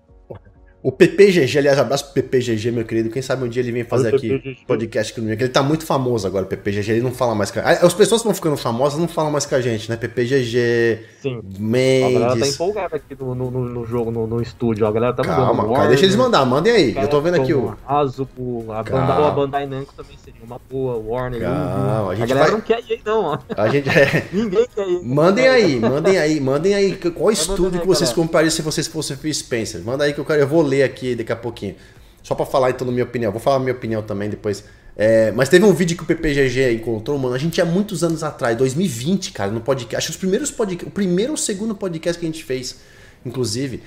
O PPGG, aliás, abraço pro PPGG, meu querido. Quem sabe um dia ele vem fazer aqui podcast comigo. Ele tá muito famoso agora, o PPGG. Ele não fala mais com a... As pessoas que vão ficando famosas não falam mais com a gente, né? PPGG, Sim. Mendes... A galera tá empolgada aqui no, no, no jogo, no, no, estúdio. A galera tá Calma, cara, deixa eles mandar. Mandem aí. Eu tô vendo aqui o... Azul, a, banda, a Bandai Namco também seria uma boa. Warner, Calma, a, gente a galera vai... não quer aí, não. Ó. A gente... É... Ninguém quer ir. Mandem aí, mandem aí. Mandem aí. Qual estúdio que vocês comprariam se vocês fossem Phil Spencer? Manda aí que eu, quero, eu vou ler aqui daqui a pouquinho. Só para falar então da minha opinião. Vou falar a minha opinião também depois. É, mas teve um vídeo que o PPGG encontrou, mano. A gente há muitos anos atrás, 2020, cara, no podcast. Acho que os primeiros podcasts. O primeiro ou segundo podcast que a gente fez, inclusive,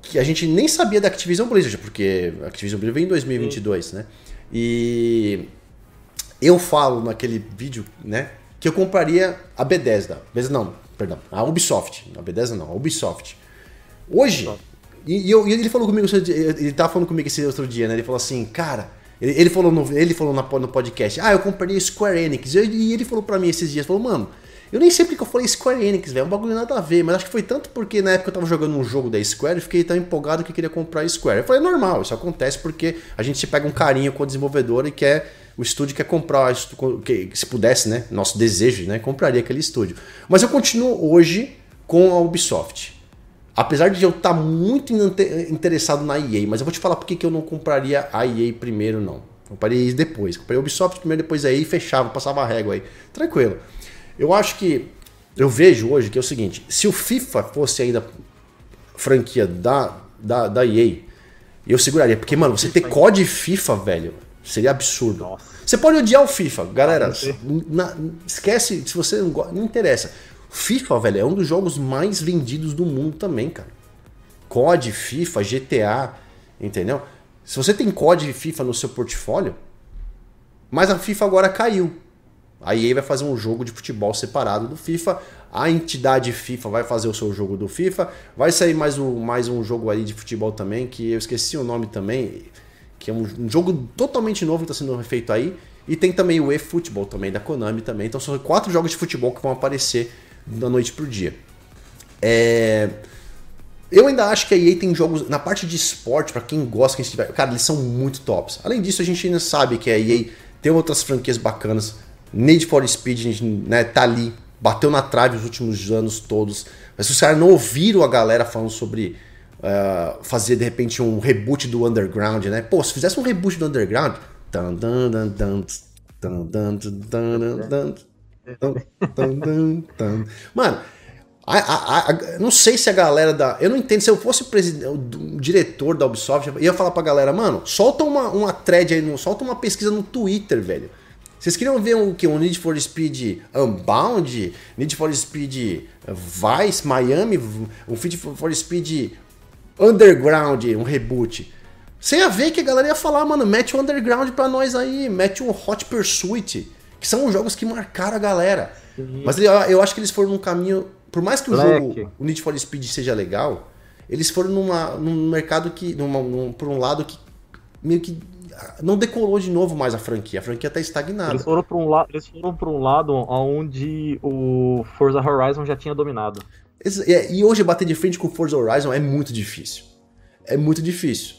que a gente nem sabia da Activision Blizzard, porque a Activision Blizzard veio em 2022, Sim. né? E eu falo naquele vídeo, né, que eu compraria a Bethesda. Bethesda não, perdão, a Ubisoft. A Bethesda não, a Ubisoft. Hoje, e, e, eu, e ele falou comigo, ele tava falando comigo esse outro dia, né? Ele falou assim, cara, ele, ele falou, no, ele falou no podcast, ah, eu comprei Square Enix. E, e ele falou para mim esses dias, falou, mano, eu nem sei porque eu falei Square Enix, velho, é um bagulho nada a ver, mas acho que foi tanto porque na época eu tava jogando um jogo da Square e fiquei tão empolgado que queria comprar Square. Eu falei, é normal, isso acontece porque a gente pega um carinho com o desenvolvedor e quer, o estúdio quer comprar, que, se pudesse, né, nosso desejo, né, compraria aquele estúdio. Mas eu continuo hoje com a Ubisoft. Apesar de eu estar tá muito interessado na EA, mas eu vou te falar porque que eu não compraria a EA primeiro, não. Compraria depois. Comprei Ubisoft primeiro, depois a EA e fechava, passava a régua aí. Tranquilo. Eu acho que. Eu vejo hoje que é o seguinte: se o FIFA fosse ainda franquia da, da, da EA, eu seguraria. Porque, mano, você ter COD FIFA, velho, seria absurdo. Nossa. Você pode odiar o FIFA, galera. Na, esquece, se você não gosta, não interessa. FIFA, velho, é um dos jogos mais vendidos do mundo também, cara. COD, FIFA, GTA, entendeu? Se você tem COD e FIFA no seu portfólio, mas a FIFA agora caiu. A EA vai fazer um jogo de futebol separado do FIFA. A entidade FIFA vai fazer o seu jogo do FIFA. Vai sair mais um, mais um jogo aí de futebol também, que eu esqueci o nome também, que é um, um jogo totalmente novo que está sendo feito aí. E tem também o eFootball também, da Konami também. Então são quatro jogos de futebol que vão aparecer da noite pro dia. É... Eu ainda acho que a EA tem jogos na parte de esporte, para quem gosta, quem estiver. Cara, eles são muito tops. Além disso, a gente ainda sabe que a EA tem outras franquias bacanas. Need for Speed, gente né, tá ali, bateu na trave os últimos anos todos. Mas os caras não ouviram a galera falando sobre uh, fazer de repente um reboot do Underground, né? Pô, se fizesse um reboot do Underground. Mano, a, a, a, não sei se a galera da. Eu não entendo. Se eu fosse o, o diretor da Ubisoft, eu ia falar pra galera, mano, solta uma, uma thread aí, solta uma pesquisa no Twitter, velho. Vocês queriam ver o que? Um Need for Speed Unbound? Need for Speed Vice, Miami? Um Need for Speed Underground, um reboot. Sem a ver que a galera ia falar, mano, mete o Underground pra nós aí, mete um Hot Pursuit, que são os jogos que marcaram a galera. Sim. Mas eu acho que eles foram num caminho por mais que o Black. jogo, o Need for Speed seja legal, eles foram numa, num mercado que, numa, num, por um lado que meio que não decolou de novo mais a franquia. A franquia tá estagnada. Eles foram para um, la eles foram pra um lado onde o Forza Horizon já tinha dominado. É, e hoje bater de frente com o Forza Horizon é muito difícil. É muito difícil.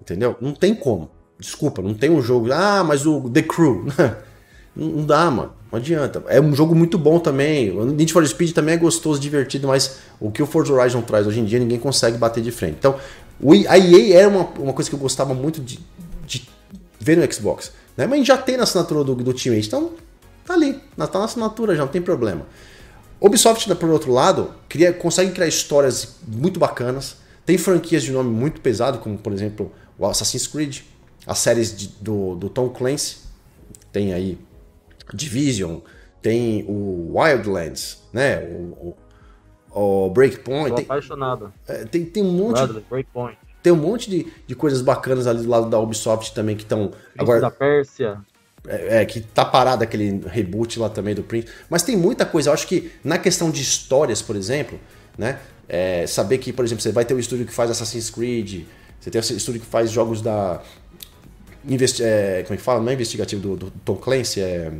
Entendeu? Não tem como. Desculpa, não tem um jogo. Ah, mas o The Crew. não dá, mano. Não adianta. É um jogo muito bom também. O Need for Speed também é gostoso, divertido, mas o que o Forza Horizon traz hoje em dia ninguém consegue bater de frente. Então, a EA era uma, uma coisa que eu gostava muito de, de ver no Xbox. Né? Mas já tem na assinatura do, do Team então tá ali. Tá na assinatura já, não tem problema. Ubisoft, por outro lado, cria, consegue criar histórias muito bacanas. Tem franquias de nome muito pesado, como por exemplo o Assassin's Creed, as séries de, do, do Tom Clancy. Tem aí Division, tem o Wildlands, né? O, o, o Breakpoint. Tô tem, apaixonado. É, tem, tem um monte. Wildlands, Breakpoint. Tem um monte de, de coisas bacanas ali do lado da Ubisoft também que estão. Agora da Pérsia. É, é, que tá parado aquele reboot lá também do Prince. Mas tem muita coisa. Eu acho que na questão de histórias, por exemplo, né? É, saber que, por exemplo, você vai ter um estúdio que faz Assassin's Creed, você tem um estúdio que faz jogos da. Investi é, como é que fala? Não é investigativo do, do Tom Clancy, é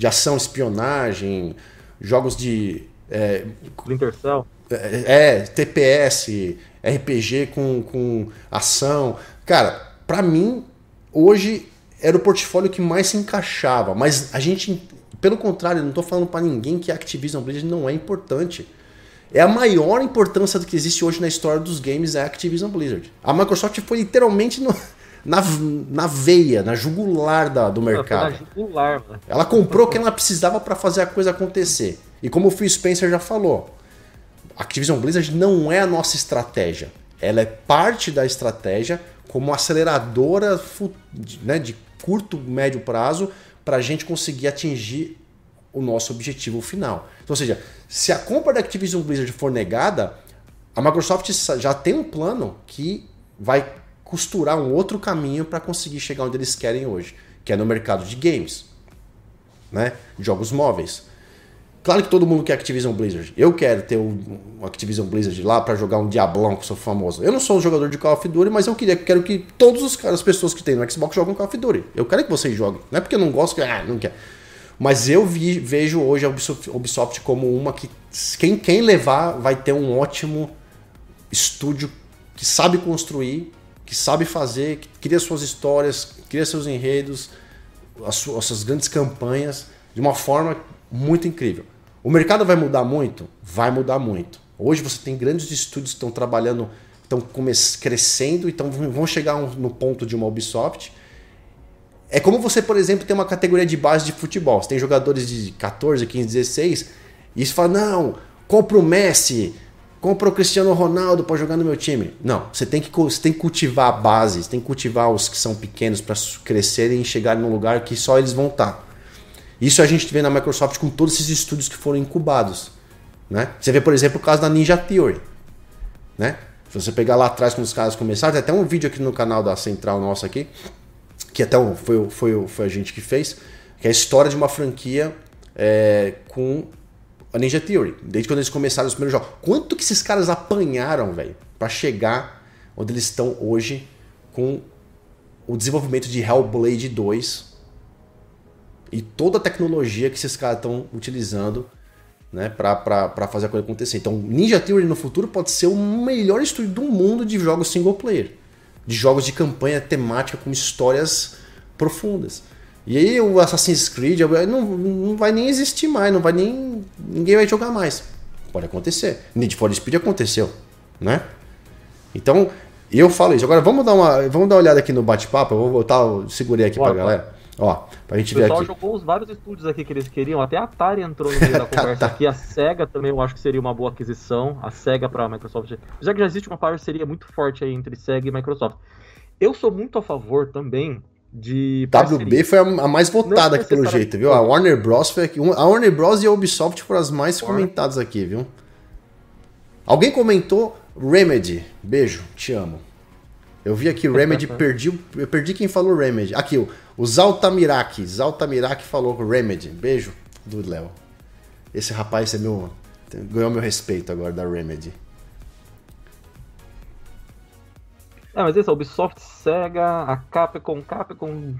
de ação, espionagem, jogos de. É, Splinter Cell? É, é, TPS, RPG com, com ação. Cara, para mim, hoje era o portfólio que mais se encaixava. Mas a gente, pelo contrário, não tô falando para ninguém que a Activision Blizzard não é importante. É a maior importância do que existe hoje na história dos games é a Activision Blizzard. A Microsoft foi literalmente no, na, na veia, na jugular da, do mercado. Jugular. Ela comprou o que ela precisava para fazer a coisa acontecer. E como o Phil Spencer já falou, a Activision Blizzard não é a nossa estratégia. Ela é parte da estratégia como aceleradora né, de curto, médio prazo para a gente conseguir atingir o nosso objetivo final. Então, ou seja, se a compra da Activision Blizzard for negada, a Microsoft já tem um plano que vai costurar um outro caminho para conseguir chegar onde eles querem hoje, que é no mercado de games, né? Jogos móveis. Claro que todo mundo quer Activision Blizzard. Eu quero ter o Activision Blizzard lá para jogar um Diablão que sou famoso. Eu não sou um jogador de Call of Duty, mas eu queria, quero que todos os as pessoas que têm no Xbox jogam Call of Duty. Eu quero que vocês joguem. Não é porque eu não gosto que ah, não quer. Mas eu vi, vejo hoje a Ubisoft como uma que quem, quem levar vai ter um ótimo estúdio que sabe construir que sabe fazer, que cria suas histórias, cria seus enredos, as suas grandes campanhas de uma forma muito incrível. O mercado vai mudar muito? Vai mudar muito. Hoje você tem grandes estúdios que estão trabalhando, estão crescendo então vão chegar no ponto de uma Ubisoft. É como você, por exemplo, tem uma categoria de base de futebol. Você tem jogadores de 14, 15, 16 e você fala, não, compra o Messi, compra o Cristiano Ronaldo para jogar no meu time. Não, você tem que, você tem que cultivar a base, você tem que cultivar os que são pequenos para crescerem e chegarem num lugar que só eles vão estar. Tá. Isso a gente vê na Microsoft com todos esses estúdios que foram incubados. Né? Você vê, por exemplo, o caso da Ninja Theory. Né? Se você pegar lá atrás quando os caras começaram, tem até um vídeo aqui no canal da Central nossa aqui, que até foi, foi, foi a gente que fez, que é a história de uma franquia é, com a Ninja Theory, desde quando eles começaram os primeiros jogos. Quanto que esses caras apanharam, velho, para chegar onde eles estão hoje com o desenvolvimento de Hellblade 2 e toda a tecnologia que esses caras estão utilizando né, para fazer a coisa acontecer. Então, Ninja Theory no futuro pode ser o melhor estúdio do mundo de jogos single player, de jogos de campanha temática com histórias profundas. E aí o Assassin's Creed não, não vai nem existir mais, não vai nem ninguém vai jogar mais. Pode acontecer. Need for Speed aconteceu, né? Então, eu falo isso. Agora vamos dar uma, vamos dar uma olhada aqui no bate-papo. Eu vou voltar, eu segurei aqui Bora, pra galera. Ó, pra gente ver aqui. O pessoal jogou os vários estúdios aqui que eles queriam. Até a Atari entrou no meio da conversa aqui. A SEGA também eu acho que seria uma boa aquisição. A SEGA pra Microsoft. Já que já existe uma parceria muito forte aí entre SEGA e Microsoft. Eu sou muito a favor também de. Parceria. WB foi a mais votada aqui pelo jeito, viu? A Warner Bros. Foi aqui. A Warner Bros. e a Ubisoft foram as mais Warner. comentadas aqui, viu? Alguém comentou Remedy. Beijo, te amo. Eu vi aqui Remedy, perdi, eu perdi quem falou Remedy. Aqui, o, o Zaltamiraki. Zaltamiraki falou Remedy. Beijo do Léo. Esse rapaz é meu, ganhou meu respeito agora da Remedy. É, mas esse é Ubisoft, Sega, a Capcom, Capcom,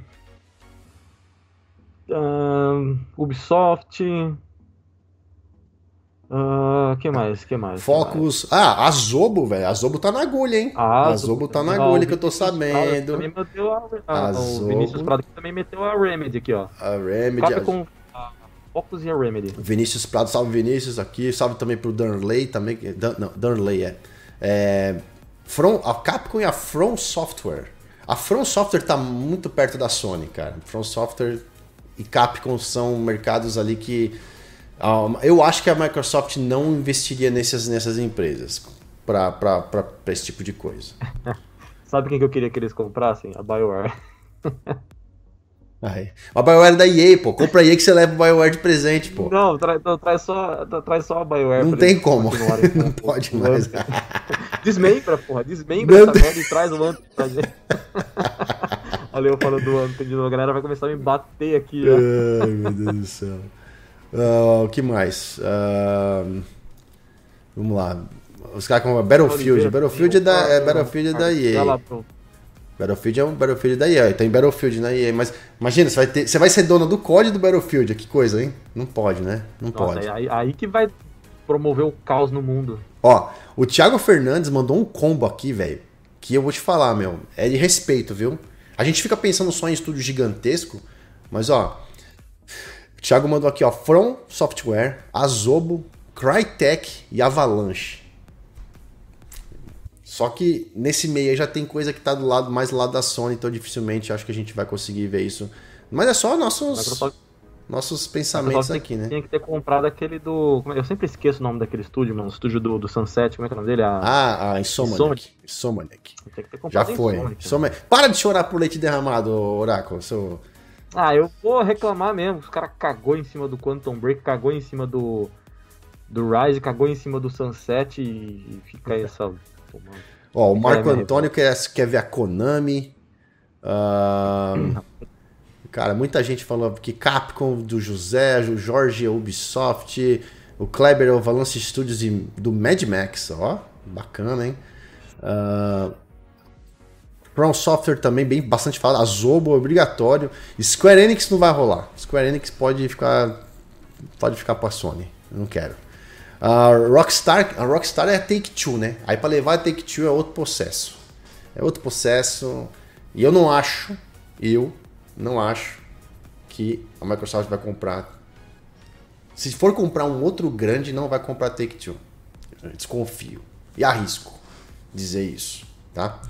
uh, Ubisoft, Uh, que mais? que mais? Focus. Que mais? Ah, a Zobo, velho. A Zobo tá na agulha, hein? Ah, a Zobo tá na agulha, que eu tô sabendo. Também meteu a, a, a o Vinícius Prado também meteu a Remedy aqui, ó. A Remedy. Cabe com a Focus e a Remedy. Vinícius Prado, salve Vinícius aqui. Salve também pro Darnley também. Dan, não, Darnley é. é From, a Capcom e a From Software. A From Software tá muito perto da Sony, cara. From Software e Capcom são mercados ali que eu acho que a Microsoft não investiria nessas, nessas empresas para esse tipo de coisa. Sabe quem que eu queria que eles comprassem? A BioWare. Ai. A BioWare é da EA, pô. Compra a EA que você leva o BioWare de presente, pô. Não, tra não traz, só, tra só a BioWare. Não tem como. não pode mais. Desmembra, porra. Desmembra essa merda e traz o Anthem pra gente. Olha eu falando do Anthem de novo. A galera vai começar a me bater aqui. Ai, meu Deus do céu. Uh, o que mais? Uh, vamos lá. Os caras com Battlefield. Battlefield é da, é, Battlefield é da EA. Battlefield é um Battlefield da EA. Tem Battlefield na EA, mas imagina, você vai, ter, você vai ser dona do código do Battlefield. Que coisa, hein? Não pode, né? Não Nossa, pode. Aí, aí que vai promover o caos no mundo. Ó, o Thiago Fernandes mandou um combo aqui, velho. Que eu vou te falar, meu. É de respeito, viu? A gente fica pensando só em estúdio gigantesco, mas ó, o Thiago mandou aqui, ó, From Software, Azobo, Crytek e Avalanche. Só que nesse meio aí já tem coisa que tá do lado mais do lado da Sony, então dificilmente acho que a gente vai conseguir ver isso. Mas é só nossos nossos pensamentos aqui, né? Tinha que ter comprado aquele do. É? Eu sempre esqueço o nome daquele estúdio, mano. O estúdio do, do Sunset, como é que é o nome dele? A... Ah, a Insomniac. Insomniac. Já foi. Insomniac. Para de chorar por leite derramado, Oráculo. Seu ah, eu vou reclamar mesmo. Os caras cagou em cima do Quantum Break, cagou em cima do, do Rise, cagou em cima do Sunset e fica aí essa. Ó, o Marco Antônio quer, quer ver a Konami. Uh, cara, muita gente falou que Capcom do José, o Jorge Ubisoft, o Kleber o Valance Studios do Mad Max, ó, bacana, hein? Uh, From Software também, bem bastante falado. A Zobo é obrigatório. Square Enix não vai rolar. Square Enix pode ficar. Pode ficar pra Sony. Eu não quero. A Rockstar, a Rockstar é a Take-Two, né? Aí para levar a Take-Two é outro processo. É outro processo. E eu não acho, eu não acho que a Microsoft vai comprar. Se for comprar um outro grande, não vai comprar a Take-Two. Desconfio. E arrisco dizer isso, tá?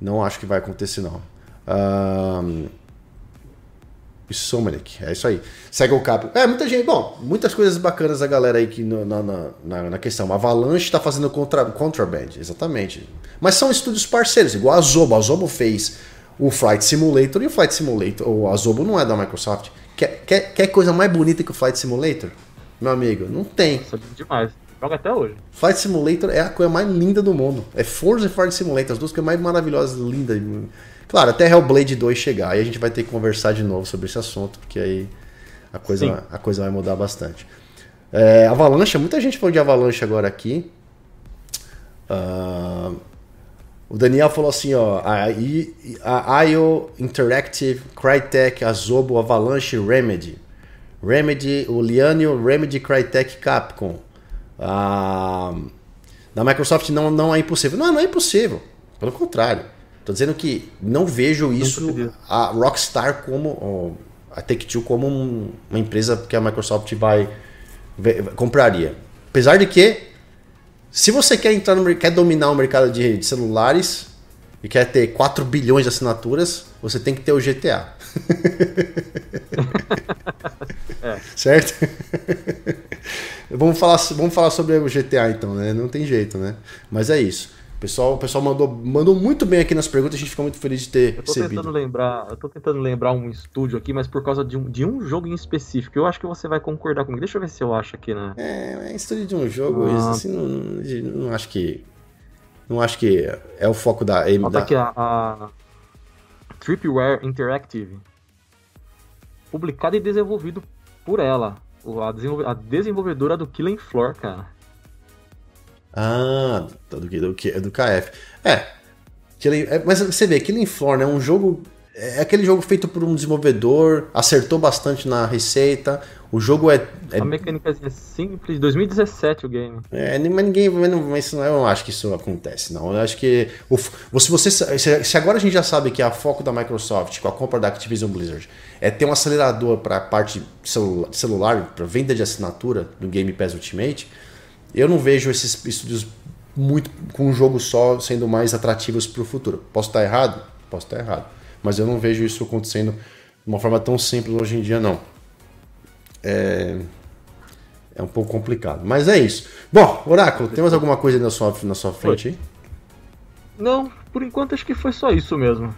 Não acho que vai acontecer, não. Um... Somanic, é isso aí. Segue o capo. É, muita gente. Bom, muitas coisas bacanas da galera aí que no, na, na, na, questão. A Avalanche está fazendo contra, Contraband, exatamente. Mas são estúdios parceiros, igual a Zobo. A Zobo fez o Flight Simulator e o Flight Simulator. O a Zobo não é da Microsoft. Quer, quer, quer coisa mais bonita que o Flight Simulator? Meu amigo, não tem. É demais. Joga até hoje. Flight Simulator é a coisa mais linda do mundo. É Forza e Flight Simulator, as duas coisas mais maravilhosas, lindas. Claro, até Hellblade 2 chegar, aí a gente vai ter que conversar de novo sobre esse assunto, porque aí a coisa, a coisa vai mudar bastante. É, Avalanche, muita gente falou de Avalanche agora aqui. Uh, o Daniel falou assim, ó, a, a IO Interactive, Crytek, Azobo, Avalanche, Remedy. Remedy, o Lianio, Remedy, Crytek, Capcom. Ah, da Microsoft não, não é impossível. Não, não é impossível. Pelo contrário. Estou dizendo que não vejo isso, a Rockstar como, a Take-Two como um, uma empresa que a Microsoft vai, compraria. Apesar de que, se você quer entrar no quer dominar o mercado de, de celulares e quer ter 4 bilhões de assinaturas, você tem que ter o GTA. é. Certo? vamos, falar, vamos falar sobre o GTA então, né? Não tem jeito, né? Mas é isso pessoal, o pessoal mandou, mandou muito bem aqui nas perguntas, a gente fica muito feliz de ter eu tô recebido. Tentando lembrar, eu tô tentando lembrar um estúdio aqui, mas por causa de um, de um jogo em específico. Eu acho que você vai concordar comigo. Deixa eu ver se eu acho aqui, né? É, é estúdio de um jogo, ah. assim, não, não, não, acho que. Não acho que é o foco da aim. Da... aqui a, a Tripwire Interactive. Publicado e desenvolvido por ela. A desenvolvedora do Killing Floor, cara. Ah, do, do, do, do KF. É, é, mas você vê, Killing Floor né, é um jogo. É aquele jogo feito por um desenvolvedor, acertou bastante na receita. O jogo é. é... A mecânica é simples, 2017 o game. É, mas ninguém. Mas eu não acho que isso acontece, não. Eu acho que. O, se, você, se agora a gente já sabe que a foco da Microsoft com a compra da Activision Blizzard é ter um acelerador para a parte celular, para venda de assinatura do Game Pass Ultimate eu não vejo esses estúdios muito com um jogo só sendo mais atrativos para o futuro. Posso estar errado? Posso estar errado. Mas eu não vejo isso acontecendo de uma forma tão simples hoje em dia, não. É, é um pouco complicado. Mas é isso. Bom, Oráculo, tem mais alguma coisa na sua, na sua frente aí? Não, por enquanto acho que foi só isso mesmo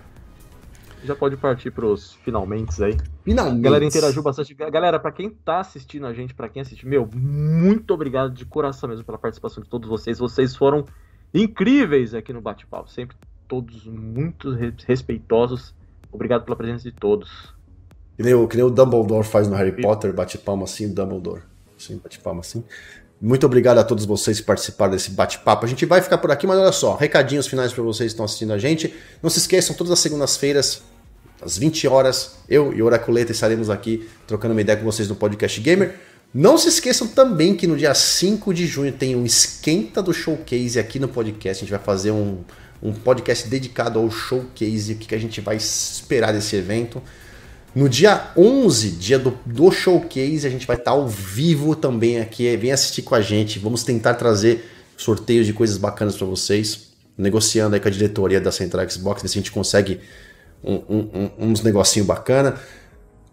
já pode partir pros finalmente aí. Finalmente. A galera interagiu bastante. Galera, para quem tá assistindo a gente, para quem assiste, meu, muito obrigado de coração mesmo pela participação de todos vocês. Vocês foram incríveis aqui no bate-papo. Sempre todos muito respeitosos. Obrigado pela presença de todos. Que nem, o, que nem o Dumbledore faz no Harry Potter, bate palma assim, Dumbledore. Assim, bate palma assim. Muito obrigado a todos vocês que participaram desse bate-papo. A gente vai ficar por aqui, mas olha só, recadinhos finais para vocês que estão assistindo a gente. Não se esqueçam, todas as segundas-feiras, às 20 horas, eu e Oraculeta estaremos aqui trocando uma ideia com vocês no Podcast Gamer. Não se esqueçam também que no dia 5 de junho tem um esquenta do showcase aqui no podcast. A gente vai fazer um, um podcast dedicado ao showcase, o que, que a gente vai esperar desse evento. No dia 11, dia do, do showcase, a gente vai estar ao vivo também aqui. Vem assistir com a gente. Vamos tentar trazer sorteios de coisas bacanas para vocês. Negociando aí com a diretoria da Central Xbox, ver se a gente consegue um, um, uns negocinho bacana.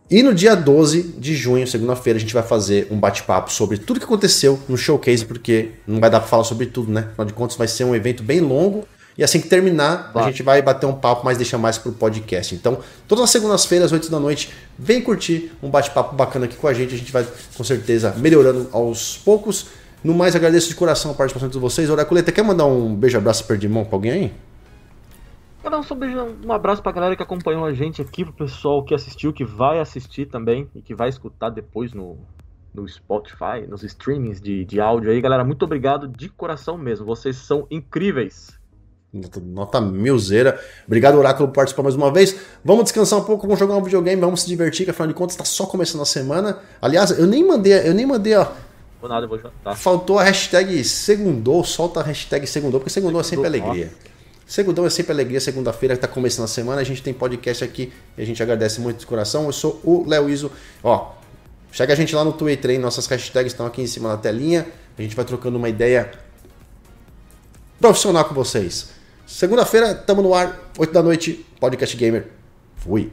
E no dia 12 de junho, segunda-feira, a gente vai fazer um bate-papo sobre tudo que aconteceu no showcase, porque não vai dar para falar sobre tudo, né? Afinal de contas, vai ser um evento bem longo e assim que terminar, a gente vai bater um papo, mas deixa mais pro podcast. Então, todas as segundas-feiras, 8 da noite, vem curtir um bate-papo bacana aqui com a gente. A gente vai, com certeza, melhorando aos poucos. No mais, agradeço de coração a participação de vocês. Oraculeta, quer mandar um beijo, abraço, perdi mão pra alguém aí? Um, beijo, um abraço pra galera que acompanhou a gente aqui, pro pessoal que assistiu, que vai assistir também e que vai escutar depois no, no Spotify, nos streamings de, de áudio aí. Galera, muito obrigado de coração mesmo. Vocês são incríveis. Nota milzeira. Obrigado, Oráculo, por participar mais uma vez. Vamos descansar um pouco, vamos jogar um videogame, vamos se divertir, que afinal de contas está só começando a semana. Aliás, eu nem mandei, eu nem mandei, ó. Vou nada, vou tá. Faltou a hashtag segundou, solta a hashtag segundou, porque segundou, é sempre alegria. Segundou é sempre alegria, segunda-feira está começando a semana, a gente tem podcast aqui e a gente agradece muito de coração. Eu sou o Léo Iso. Ó, chega a gente lá no Twitter, hein? Nossas hashtags estão aqui em cima na telinha. A gente vai trocando uma ideia profissional com vocês. Segunda-feira, tamo no ar, 8 da noite, Podcast Gamer. Fui.